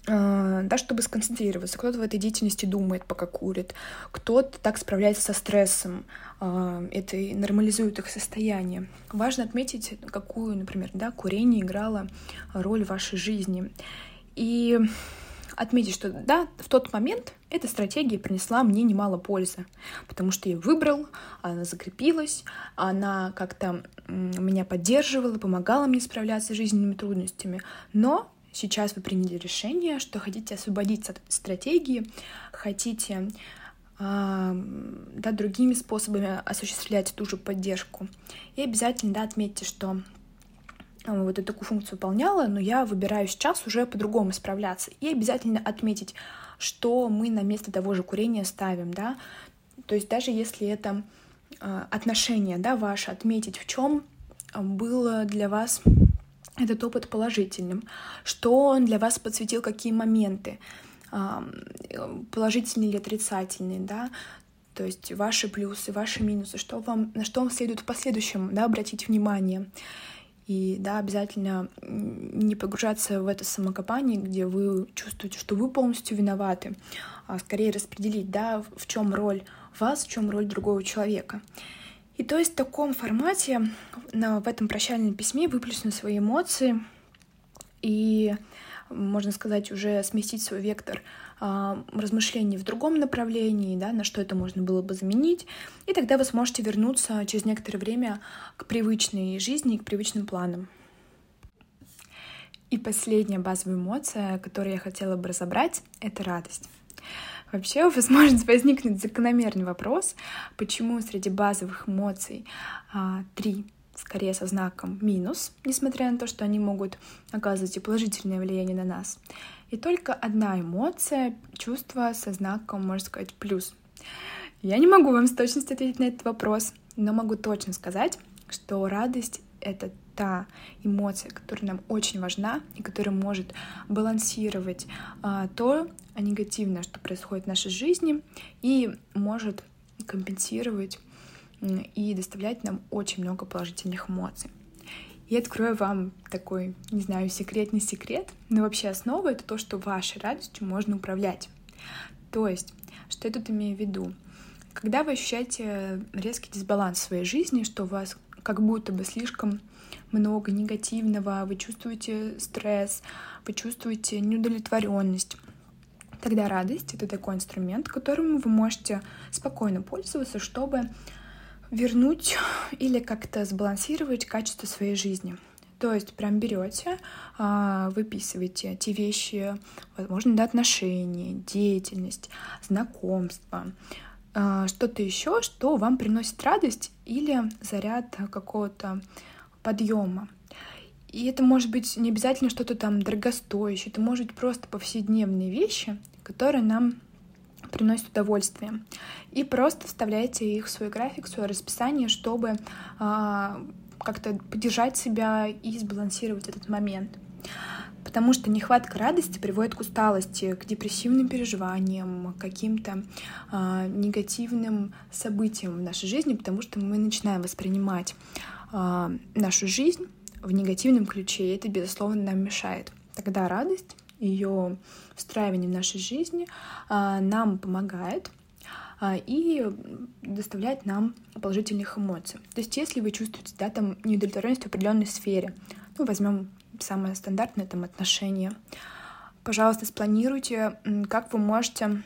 а, да, чтобы сконцентрироваться. Кто-то в этой деятельности думает, пока курит, кто-то так справляется со стрессом, а, это нормализует их состояние. Важно отметить, какую, например, да, курение играло роль в вашей жизни. И отметить, что да, в тот момент эта стратегия принесла мне немало пользы, потому что я выбрал, она закрепилась, она как-то меня поддерживала, помогала мне справляться с жизненными трудностями. Но сейчас вы приняли решение, что хотите освободиться от стратегии, хотите да, другими способами осуществлять ту же поддержку. И обязательно да, отметьте, что вот эту такую функцию выполняла, но я выбираю сейчас уже по-другому справляться. И обязательно отметить, что мы на место того же курения ставим, да. То есть даже если это отношение, да, ваше, отметить, в чем было для вас этот опыт положительным, что он для вас подсветил, какие моменты, положительные или отрицательные, да, то есть ваши плюсы, ваши минусы, что вам, на что вам следует в последующем да, обратить внимание. И да, обязательно не погружаться в это самокопание, где вы чувствуете, что вы полностью виноваты, а скорее распределить, да, в чем роль вас, в чем роль другого человека. И то есть в таком формате на, в этом прощальном письме выплеснуть свои эмоции и, можно сказать, уже сместить свой вектор размышлений в другом направлении, да, на что это можно было бы заменить. И тогда вы сможете вернуться через некоторое время к привычной жизни, к привычным планам. И последняя базовая эмоция, которую я хотела бы разобрать, это радость. Вообще у вас может возникнуть закономерный вопрос, почему среди базовых эмоций а, три скорее со знаком минус, несмотря на то, что они могут оказывать и положительное влияние на нас. И только одна эмоция, чувство со знаком, можно сказать, плюс. Я не могу вам с точностью ответить на этот вопрос, но могу точно сказать, что радость — это та эмоция, которая нам очень важна и которая может балансировать а, то негативное, что происходит в нашей жизни, и может компенсировать и доставлять нам очень много положительных эмоций. И открою вам такой, не знаю, секрет, не секрет, но вообще основа — это то, что вашей радостью можно управлять. То есть, что я тут имею в виду? Когда вы ощущаете резкий дисбаланс в своей жизни, что у вас как будто бы слишком много негативного, вы чувствуете стресс, вы чувствуете неудовлетворенность. Тогда радость — это такой инструмент, которым вы можете спокойно пользоваться, чтобы вернуть или как-то сбалансировать качество своей жизни. То есть прям берете, а, выписываете те вещи, возможно, до отношений, деятельность, знакомства, что-то еще, что вам приносит радость или заряд какого-то подъема. И это может быть не обязательно что-то там дорогостоящее, это может быть просто повседневные вещи, которые нам приносят удовольствие. И просто вставляйте их в свой график, в свое расписание, чтобы а, как-то поддержать себя и сбалансировать этот момент. Потому что нехватка радости приводит к усталости, к депрессивным переживаниям, к каким-то а, негативным событиям в нашей жизни, потому что мы начинаем воспринимать а, нашу жизнь в негативном ключе, и это, безусловно, нам мешает. Тогда радость, ее встраивание в нашей жизни а, нам помогает а, и доставляет нам положительных эмоций. То есть, если вы чувствуете да, там неудовлетворенность в определенной сфере, ну, возьмем самое стандартное там отношение, пожалуйста, спланируйте, как вы можете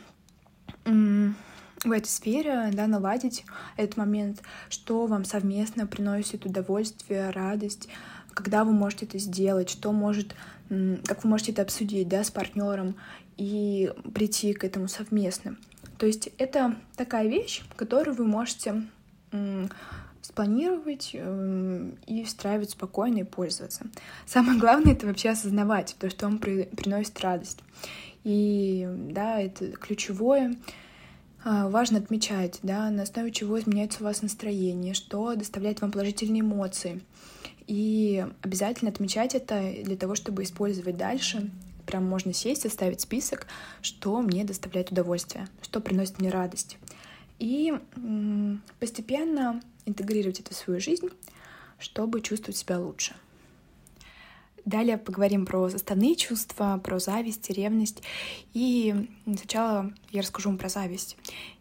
в этой сфере, да, наладить этот момент, что вам совместно приносит удовольствие, радость, когда вы можете это сделать, что может, как вы можете это обсудить, да, с партнером и прийти к этому совместно. То есть это такая вещь, которую вы можете спланировать и встраивать спокойно и пользоваться. Самое главное — это вообще осознавать то, что вам при, приносит радость. И да, это ключевое. А, важно отмечать, да, на основе чего изменяется у вас настроение, что доставляет вам положительные эмоции. И обязательно отмечать это для того, чтобы использовать дальше. Прям можно сесть, составить список, что мне доставляет удовольствие, что приносит мне радость. И постепенно интегрировать это в свою жизнь, чтобы чувствовать себя лучше. Далее поговорим про составные чувства, про зависть, ревность. И сначала я расскажу вам про зависть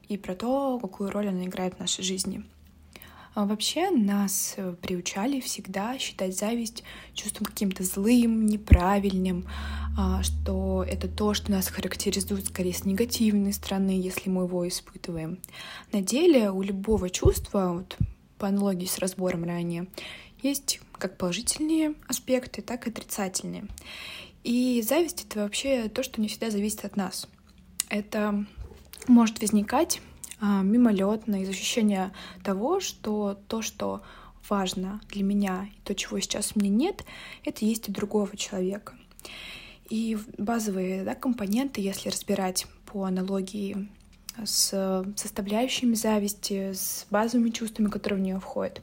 и про то, какую роль она играет в нашей жизни. А вообще нас приучали всегда считать зависть чувством каким-то злым, неправильным, а, что это то, что нас характеризует скорее с негативной стороны, если мы его испытываем. На деле у любого чувства, вот по аналогии с разбором ранее, есть как положительные аспекты, так и отрицательные. И зависть — это вообще то, что не всегда зависит от нас. Это может возникать мимолетно из ощущения того, что то, что важно для меня, и то, чего сейчас у меня нет, это есть у другого человека. И базовые да, компоненты, если разбирать по аналогии с составляющими зависти, с базовыми чувствами, которые в нее входят,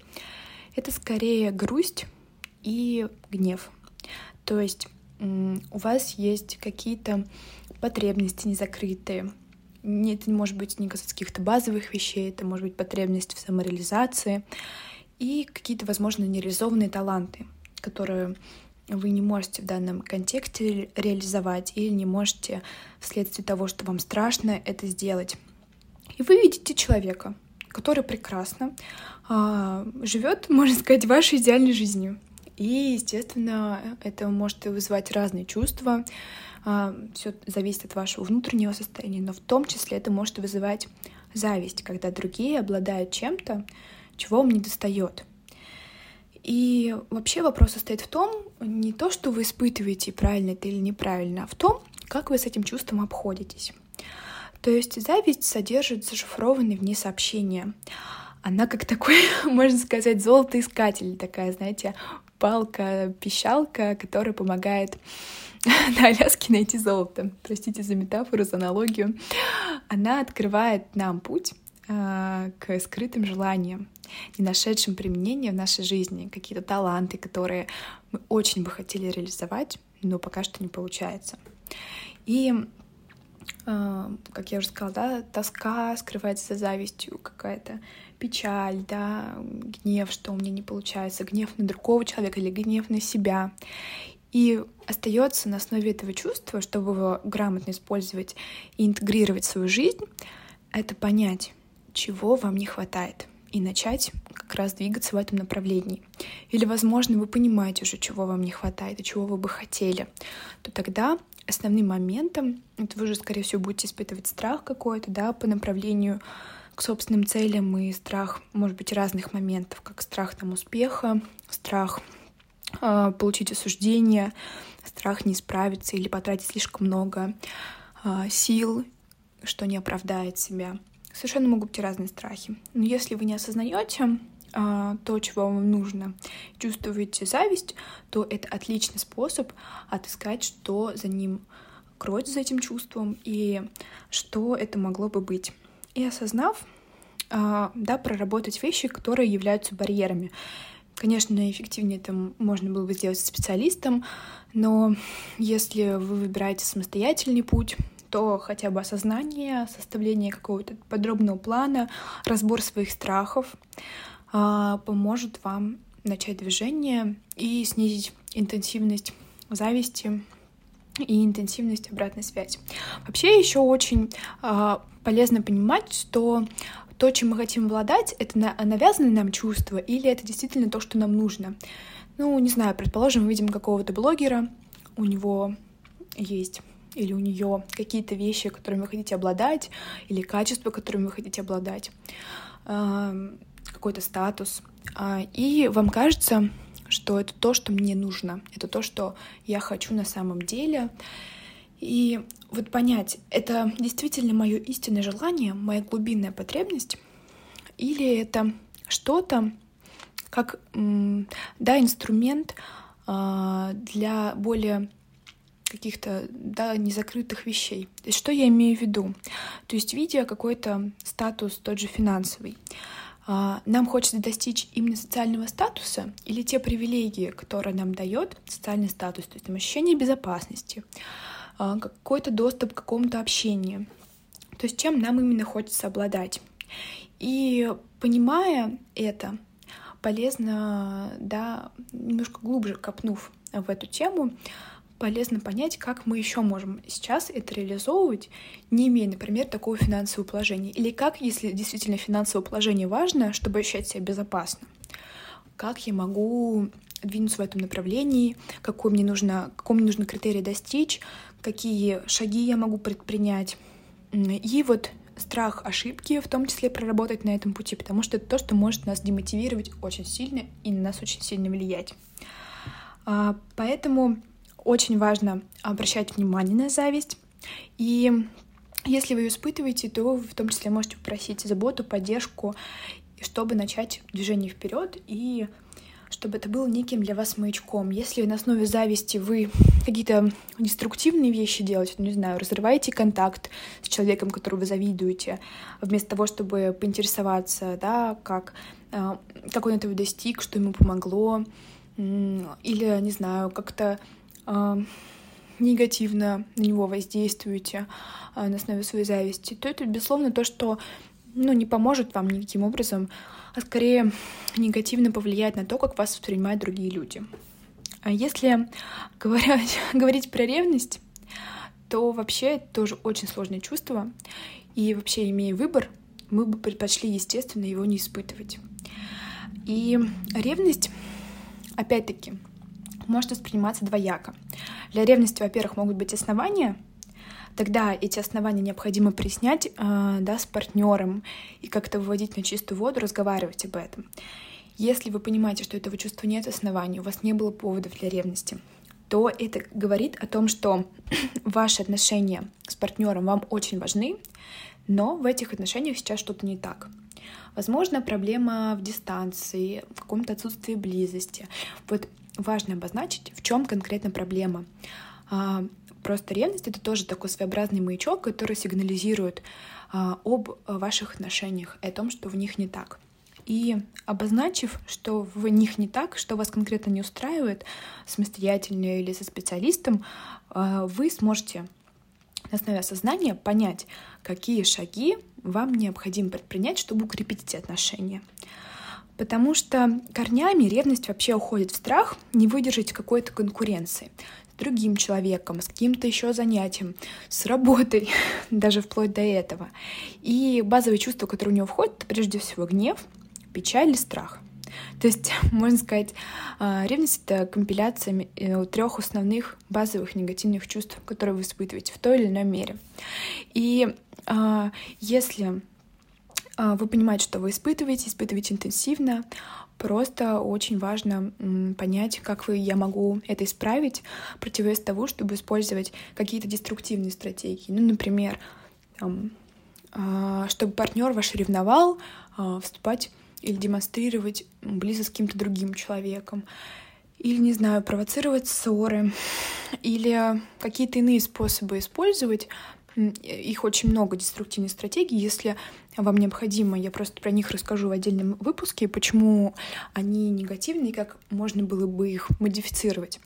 это скорее грусть и гнев. То есть у вас есть какие-то потребности незакрытые. Это не может быть не касаться каких-то базовых вещей, это может быть потребность в самореализации и какие-то, возможно, нереализованные таланты, которые вы не можете в данном контексте реализовать или не можете вследствие того, что вам страшно это сделать. И вы видите человека, который прекрасно а, живет, можно сказать, вашей идеальной жизнью. И, естественно, это может вызывать разные чувства. А, Все зависит от вашего внутреннего состояния, но в том числе это может вызывать зависть, когда другие обладают чем-то, чего вам не достает. И вообще вопрос состоит в том, не то, что вы испытываете, правильно это или неправильно, а в том, как вы с этим чувством обходитесь. То есть зависть содержит зашифрованные в ней сообщения. Она как такой, можно сказать, золотоискатель, такая, знаете, палка-пищалка, которая помогает на Аляске найти золото. Простите за метафору, за аналогию. Она открывает нам путь а, к скрытым желаниям, не нашедшим применения в нашей жизни, какие-то таланты, которые мы очень бы хотели реализовать, но пока что не получается. И, а, как я уже сказала, да, тоска скрывается за завистью, какая-то печаль, да, гнев, что у меня не получается, гнев на другого человека или гнев на себя. И остается на основе этого чувства, чтобы его грамотно использовать и интегрировать в свою жизнь, это понять, чего вам не хватает, и начать как раз двигаться в этом направлении. Или, возможно, вы понимаете уже, чего вам не хватает и чего вы бы хотели, то тогда основным моментом, это вы уже, скорее всего, будете испытывать страх какой-то, да, по направлению к собственным целям и страх, может быть, разных моментов, как страх там успеха, страх э, получить осуждение, страх не справиться или потратить слишком много э, сил, что не оправдает себя совершенно могут быть разные страхи. Но если вы не осознаете а, то, чего вам нужно, чувствуете зависть, то это отличный способ отыскать, что за ним кроется за этим чувством и что это могло бы быть. И осознав, а, да, проработать вещи, которые являются барьерами. Конечно, эффективнее это можно было бы сделать специалистом, но если вы выбираете самостоятельный путь, то хотя бы осознание, составление какого-то подробного плана, разбор своих страхов а, поможет вам начать движение и снизить интенсивность зависти и интенсивность обратной связи. Вообще еще очень э, полезно понимать, что то, чем мы хотим обладать, это на, навязанное нам чувство или это действительно то, что нам нужно. Ну, не знаю, предположим, мы видим какого-то блогера, у него есть или у нее какие-то вещи, которыми вы хотите обладать, или качества, которыми вы хотите обладать, какой-то статус. А, и вам кажется, что это то, что мне нужно, это то, что я хочу на самом деле. И вот понять, это действительно мое истинное желание, моя глубинная потребность, или это что-то, как да, инструмент а, для более каких-то да, незакрытых вещей. То есть что я имею в виду? То есть видя какой-то статус тот же финансовый, нам хочется достичь именно социального статуса или те привилегии, которые нам дает социальный статус, то есть там, ощущение безопасности, а, какой-то доступ к какому-то общению. То есть чем нам именно хочется обладать. И понимая это, полезно, да, немножко глубже копнув в эту тему, полезно понять, как мы еще можем сейчас это реализовывать, не имея, например, такого финансового положения. Или как, если действительно финансовое положение важно, чтобы ощущать себя безопасно. Как я могу двинуться в этом направлении, какой мне нужно, какого мне нужно критерий достичь, какие шаги я могу предпринять. И вот страх ошибки, в том числе проработать на этом пути, потому что это то, что может нас демотивировать очень сильно и на нас очень сильно влиять. А, поэтому очень важно обращать внимание на зависть. И если вы ее испытываете, то в том числе можете попросить заботу, поддержку, чтобы начать движение вперед и чтобы это было неким для вас маячком. Если на основе зависти вы какие-то деструктивные вещи делаете, ну, не знаю, разрываете контакт с человеком, которого вы завидуете, вместо того, чтобы поинтересоваться, да, как, а, как он этого достиг, что ему помогло, или, не знаю, как-то э, негативно на него воздействуете э, на основе своей зависти, то это, безусловно, то, что ну, не поможет вам никаким образом, а скорее негативно повлияет на то, как вас воспринимают другие люди. А если говорить, говорить про ревность, то вообще это тоже очень сложное чувство. И вообще, имея выбор, мы бы предпочли, естественно, его не испытывать. И ревность, опять-таки, может восприниматься двояко. Для ревности, во-первых, могут быть основания, тогда эти основания необходимо приснять э, да, с партнером и как-то выводить на чистую воду, разговаривать об этом. Если вы понимаете, что этого чувства нет оснований, у вас не было поводов для ревности, то это говорит о том, что ваши отношения с партнером вам очень важны, но в этих отношениях сейчас что-то не так. Возможно, проблема в дистанции, в каком-то отсутствии близости. Вот важно обозначить, в чем конкретно проблема. А, просто ревность — это тоже такой своеобразный маячок, который сигнализирует а, об ваших отношениях и о том, что в них не так. И обозначив, что в них не так, что вас конкретно не устраивает, самостоятельно или со специалистом, а, вы сможете на основе осознания понять, какие шаги вам необходимо предпринять, чтобы укрепить эти отношения. Потому что корнями ревность вообще уходит в страх не выдержать какой-то конкуренции с другим человеком, с каким-то еще занятием, с работой, даже вплоть до этого. И базовые чувства, которые у него входят, это прежде всего гнев, печаль и страх. То есть, можно сказать, а, ревность — это компиляция э, трех основных базовых негативных чувств, которые вы испытываете в той или иной мере. И а, если вы понимаете, что вы испытываете, испытываете интенсивно. Просто очень важно понять, как вы, я могу это исправить, противовес того, чтобы использовать какие-то деструктивные стратегии. Ну, например, там, а, чтобы партнер ваш ревновал, а, вступать или демонстрировать близость с каким-то другим человеком, или, не знаю, провоцировать ссоры, или какие-то иные способы использовать их очень много деструктивных стратегий. Если вам необходимо, я просто про них расскажу в отдельном выпуске, почему они негативные как можно было бы их модифицировать.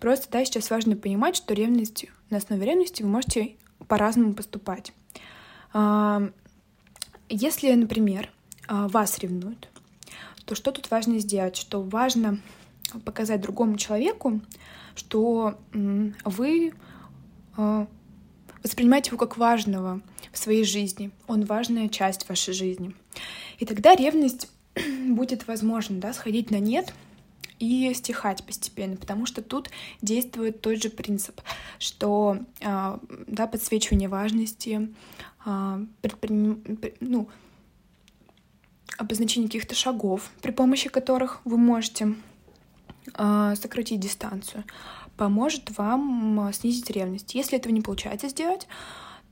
Просто, да, сейчас важно понимать, что ревность, на основе ревности вы можете по-разному поступать. А, если, например, а, вас ревнуют, то что тут важно сделать? Что важно показать другому человеку, что вы а, Воспринимайте его как важного в своей жизни. Он важная часть вашей жизни. И тогда ревность будет возможно, да, сходить на нет, и стихать постепенно, потому что тут действует тот же принцип, что а, да, подсвечивание важности, а, предприним... ну, обозначение каких-то шагов, при помощи которых вы можете а, сократить дистанцию, поможет вам снизить ревность. Если этого не получается сделать,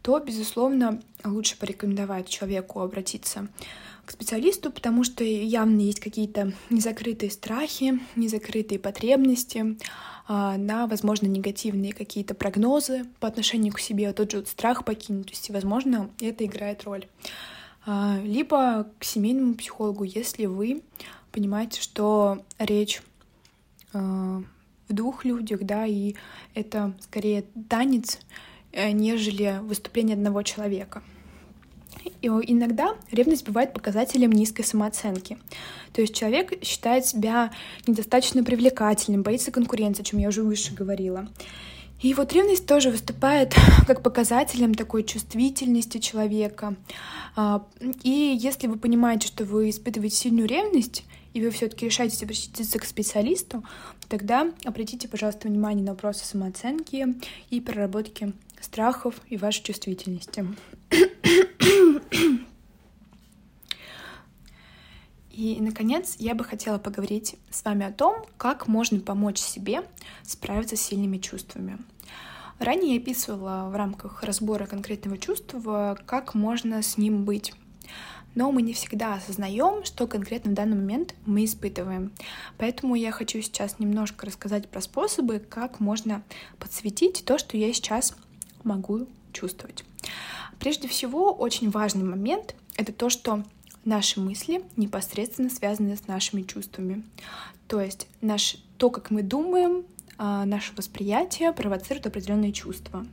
то, безусловно, лучше порекомендовать человеку обратиться к специалисту, потому что явно есть какие-то незакрытые страхи, незакрытые потребности, а, на, возможно, негативные какие-то прогнозы по отношению к себе, тот же вот страх покинутости, возможно, это играет роль. А, либо к семейному психологу, если вы понимаете, что речь а, в двух людях, да, и это скорее танец, э, нежели выступление одного человека. И иногда ревность бывает показателем низкой самооценки. То есть человек считает себя недостаточно привлекательным, боится конкуренции, о чем я уже выше говорила. И вот ревность тоже выступает как показателем такой чувствительности человека. А, и если вы понимаете, что вы испытываете сильную ревность, и вы все-таки решаетесь обратиться к специалисту, тогда обратите, пожалуйста, внимание на вопросы самооценки и проработки страхов и вашей чувствительности. И, наконец, я бы хотела поговорить с вами о том, как можно помочь себе справиться с сильными чувствами. Ранее я описывала в рамках разбора конкретного чувства, как можно с ним быть. Но мы не всегда осознаем, что конкретно в данный момент мы испытываем. Поэтому я хочу сейчас немножко рассказать про способы, как можно подсветить то, что я сейчас могу чувствовать. Прежде всего, очень важный момент — это то, что наши мысли непосредственно связаны с нашими чувствами. То есть наш, то, как мы думаем, а, наше восприятие провоцирует определенные чувства.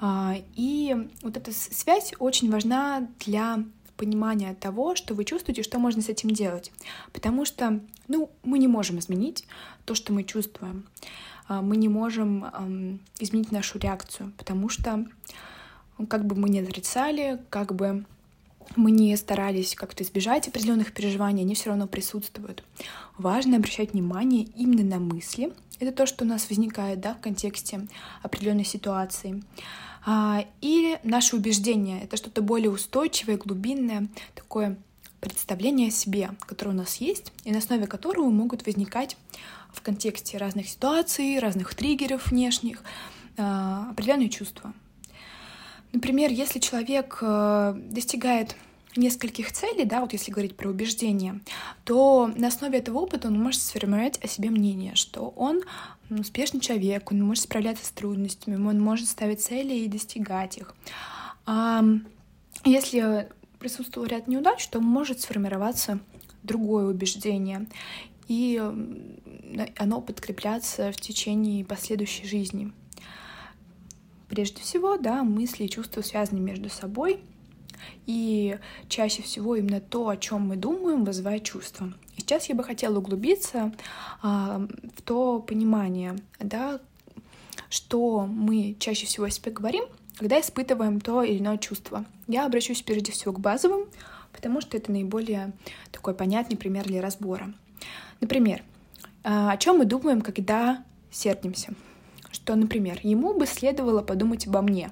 А, и вот эта связь очень важна для понимания того, что вы чувствуете, что можно с этим делать. Потому что ну, мы не можем изменить то, что мы чувствуем. А, мы не можем изменить нашу реакцию, потому что как бы мы ни отрицали, как бы мы не старались как-то избежать определенных переживаний, они все равно присутствуют. Важно обращать внимание именно на мысли. Это то, что у нас возникает да, в контексте определенной ситуации. А, и наши убеждения — это что-то более устойчивое, глубинное, такое представление о себе, которое у нас есть, и на основе которого могут возникать в контексте разных ситуаций, разных триггеров внешних а, определенные чувства. Например, если человек э, достигает нескольких целей, да, вот если говорить про убеждения, то на основе этого опыта он может сформировать о себе мнение, что он успешный человек, он может справляться с трудностями, он может ставить цели и достигать их. Если присутствовал ряд неудач, то может сформироваться другое убеждение, и оно подкрепляться в течение последующей жизни. Прежде всего, да, мысли и чувства связаны между собой, и чаще всего именно то, о чем мы думаем, вызывает чувства. И сейчас я бы хотела углубиться а, в то понимание, да, что мы чаще всего о себе говорим, когда испытываем то или иное чувство. Я обращусь прежде всего к базовым, потому что это наиболее такой понятный пример для разбора. Например, а, о чем мы думаем, когда сердимся? что, например, ему бы следовало подумать обо мне,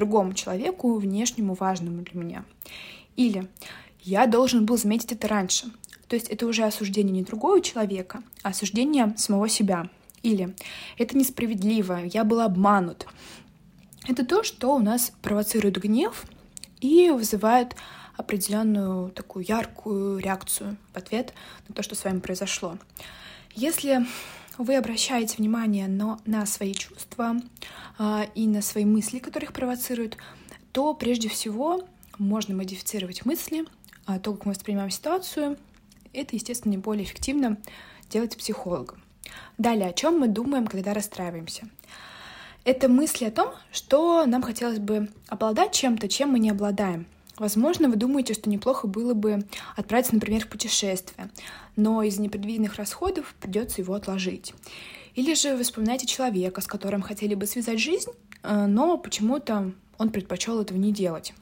другому человеку, внешнему, важному для меня. Или я должен был заметить это раньше. То есть это уже осуждение не другого человека, а осуждение самого себя. Или это несправедливо, я был обманут. Это то, что у нас провоцирует гнев и вызывает определенную такую яркую реакцию в ответ на то, что с вами произошло. Если вы обращаете внимание на, на свои чувства а, и на свои мысли, которые их провоцируют, то прежде всего можно модифицировать мысли, а то, как мы воспринимаем ситуацию, это, естественно, не более эффективно делать психологом. Далее, о чем мы думаем, когда расстраиваемся? Это мысли о том, что нам хотелось бы обладать чем-то, чем мы не обладаем. Возможно, вы думаете, что неплохо было бы отправиться, например, в путешествие, но из непредвиденных расходов придется его отложить. Или же вы вспоминаете человека, с которым хотели бы связать жизнь, э, но почему-то он предпочел этого не делать.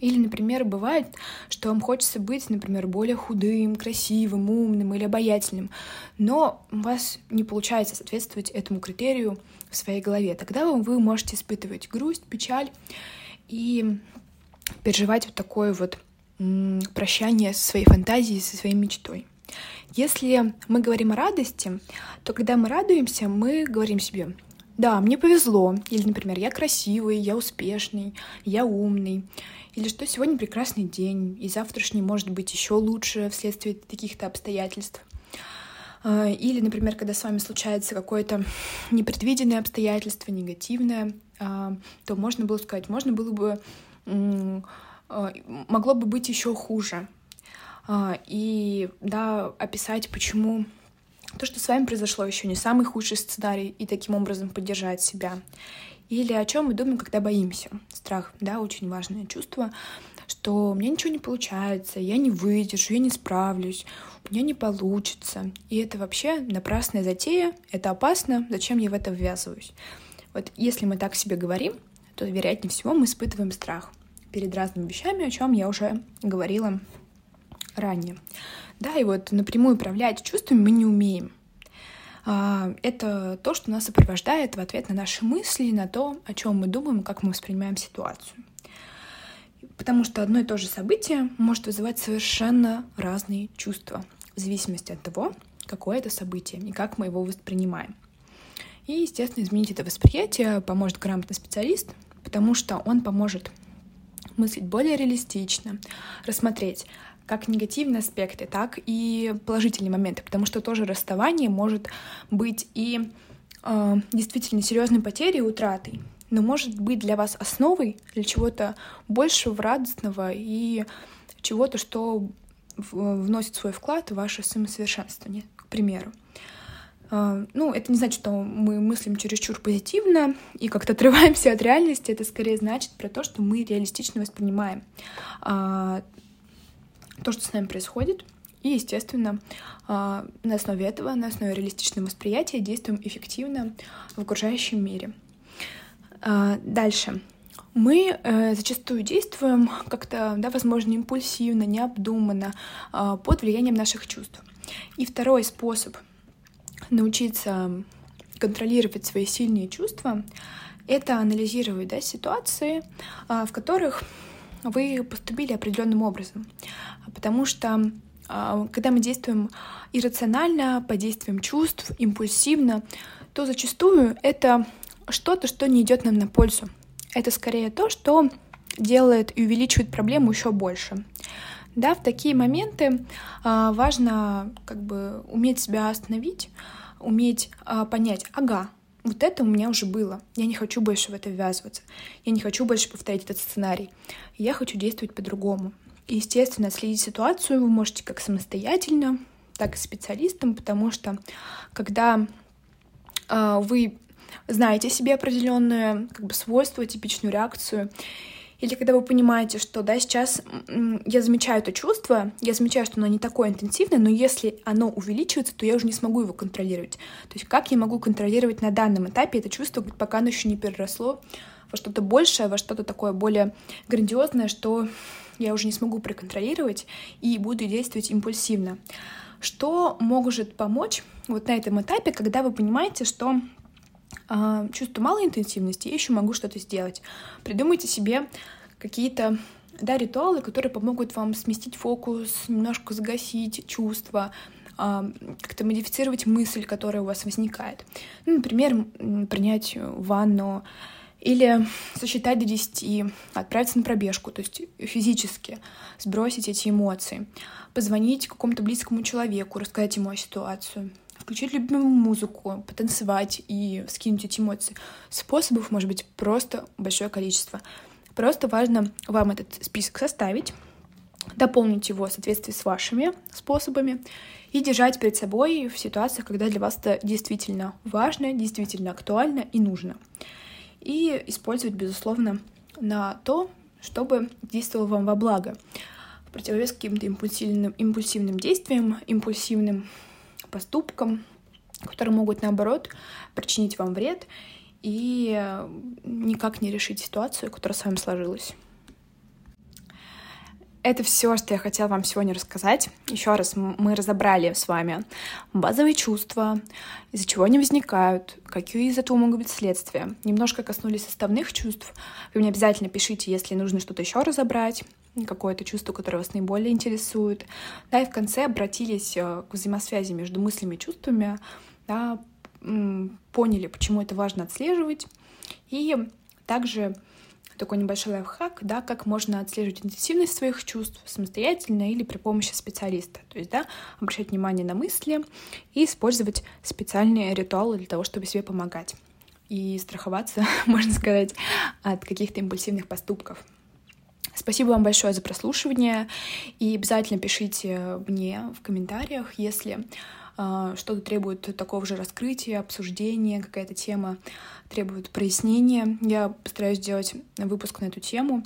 Или, например, бывает, что вам хочется быть, например, более худым, красивым, умным или обаятельным, но у вас не получается соответствовать этому критерию в своей голове. Тогда вы можете испытывать грусть, печаль и переживать вот такое вот прощание со своей фантазией, со своей мечтой. Если мы говорим о радости, то когда мы радуемся, мы говорим себе, да, мне повезло, или, например, я красивый, я успешный, я умный, или что сегодня прекрасный день, и завтрашний может быть еще лучше вследствие таких-то обстоятельств. А, или, например, когда с вами случается какое-то непредвиденное обстоятельство, негативное, а, то можно было сказать, можно было бы, могло бы быть еще хуже. И, да, описать, почему то, что с вами произошло, еще не самый худший сценарий, и таким образом поддержать себя. Или о чем мы думаем, когда боимся. Страх, да, очень важное чувство, что меня ничего не получается, я не выдержу, я не справлюсь, у меня не получится. И это вообще напрасная затея, это опасно, зачем я в это ввязываюсь? Вот если мы так себе говорим, то, вероятнее всего, мы испытываем страх перед разными вещами, о чем я уже говорила ранее. Да, и вот напрямую управлять чувствами мы не умеем. А, это то, что нас сопровождает в ответ на наши мысли, на то, о чем мы думаем, как мы воспринимаем ситуацию. Потому что одно и то же событие может вызывать совершенно разные чувства в зависимости от того, какое это событие и как мы его воспринимаем. И, естественно, изменить это восприятие поможет грамотный специалист, потому что он поможет мыслить более реалистично, рассмотреть, как негативные аспекты, так и положительные моменты, потому что тоже расставание может быть и э, действительно серьезной потерей и утратой, но может быть для вас основой для чего-то большего, радостного и чего-то, что вносит свой вклад в ваше самосовершенствование, к примеру. Uh, ну, это не значит, что мы мыслим чересчур позитивно и как-то отрываемся от реальности. Это скорее значит про то, что мы реалистично воспринимаем uh, то, что с нами происходит, и, естественно, а, на основе этого, на основе реалистичного восприятия действуем эффективно в окружающем мире. Дальше. Мы э, зачастую действуем как-то, да, возможно, импульсивно, необдуманно, а, под влиянием наших чувств. И второй способ научиться контролировать свои сильные чувства — это анализировать да, ситуации, в которых вы поступили определенным образом. Потому что а, когда мы действуем иррационально, по действиям чувств, импульсивно, то зачастую это что-то, что не идет нам на пользу. Это скорее то, что делает и увеличивает проблему еще больше. Да, в такие моменты а, важно как бы уметь себя остановить, уметь а, понять, ага, вот это у меня уже было. Я не хочу больше в это ввязываться. Я не хочу больше повторять этот сценарий. Я хочу действовать по-другому. И, естественно, следить ситуацию вы можете как самостоятельно, так и специалистом, потому что когда э, вы знаете себе определенное как бы свойство, типичную реакцию, или когда вы понимаете, что да, сейчас я замечаю это чувство, я замечаю, что оно не такое интенсивное, но если оно увеличивается, то я уже не смогу его контролировать. То есть как я могу контролировать на данном этапе это чувство, пока оно еще не переросло во что-то большее, во что-то такое более грандиозное, что я уже не смогу проконтролировать и буду действовать импульсивно. Что может помочь вот на этом этапе, когда вы понимаете, что э, чувство малой интенсивности, я еще могу что-то сделать. Придумайте себе какие-то да, ритуалы, которые помогут вам сместить фокус, немножко загасить чувства, э, как-то модифицировать мысль, которая у вас возникает. Ну, например, принять ванну, или сосчитать до 10, отправиться на пробежку, то есть физически сбросить эти эмоции, позвонить какому-то близкому человеку, рассказать ему о ситуации, включить любимую музыку, потанцевать и скинуть эти эмоции. Способов может быть просто большое количество. Просто важно вам этот список составить, дополнить его в соответствии с вашими способами и держать перед собой в ситуациях, когда для вас это действительно важно, действительно актуально и нужно и использовать, безусловно, на то, чтобы действовало вам во благо. В противовес каким-то импульсивным, импульсивным действиям, импульсивным поступкам, которые могут, наоборот, причинить вам вред и никак не решить ситуацию, которая с вами сложилась. Это все, что я хотела вам сегодня рассказать. Еще раз мы разобрали с вами базовые чувства, из-за чего они возникают, какие из этого могут быть следствия. Немножко коснулись составных чувств. Вы мне обязательно пишите, если нужно что-то еще разобрать, какое-то чувство, которое вас наиболее интересует. Да, и в конце обратились э, к взаимосвязи между мыслями и чувствами, да, поняли, почему это важно отслеживать. И также такой небольшой лайфхак, да, как можно отслеживать интенсивность своих чувств самостоятельно или при помощи специалиста. То есть, да, обращать внимание на мысли и использовать специальные ритуалы для того, чтобы себе помогать и страховаться, можно сказать, от каких-то импульсивных поступков. Спасибо вам большое за прослушивание и обязательно пишите мне в комментариях, если а, что-то требует такого же раскрытия, обсуждения, какая-то тема требует прояснения. Я постараюсь сделать выпуск на эту тему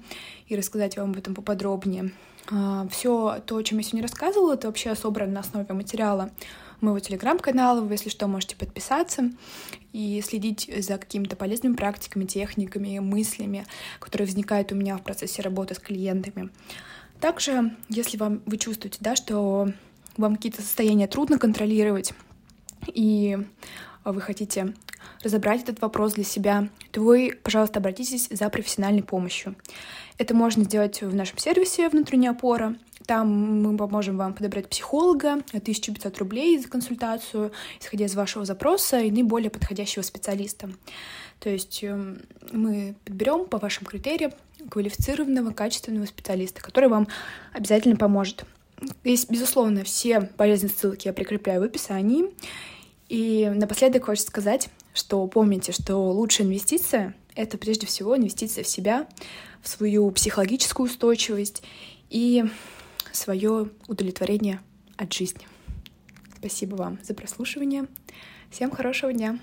и рассказать вам об этом поподробнее. А, Все то, о чем я сегодня рассказывала, это вообще собрано на основе материала моего телеграм-канала. Вы, если что, можете подписаться и следить за какими-то полезными практиками, техниками, мыслями, которые возникают у меня в процессе работы с клиентами. Также, если вам вы чувствуете, да, что вам какие-то состояния трудно контролировать, и вы хотите разобрать этот вопрос для себя, то вы, пожалуйста, обратитесь за профессиональной помощью. Это можно сделать в нашем сервисе «Внутренняя опора». Там мы поможем вам подобрать психолога, 1500 рублей за консультацию, исходя из вашего запроса и наиболее подходящего специалиста. То есть эм, мы подберем по вашим критериям квалифицированного, качественного специалиста, который вам обязательно поможет. Есть, безусловно, все полезные ссылки я прикрепляю в описании. И напоследок хочется сказать, что помните, что лучшая инвестиция — это прежде всего инвестиция в себя, в свою психологическую устойчивость и свое удовлетворение от жизни. Спасибо вам за прослушивание. Всем хорошего дня!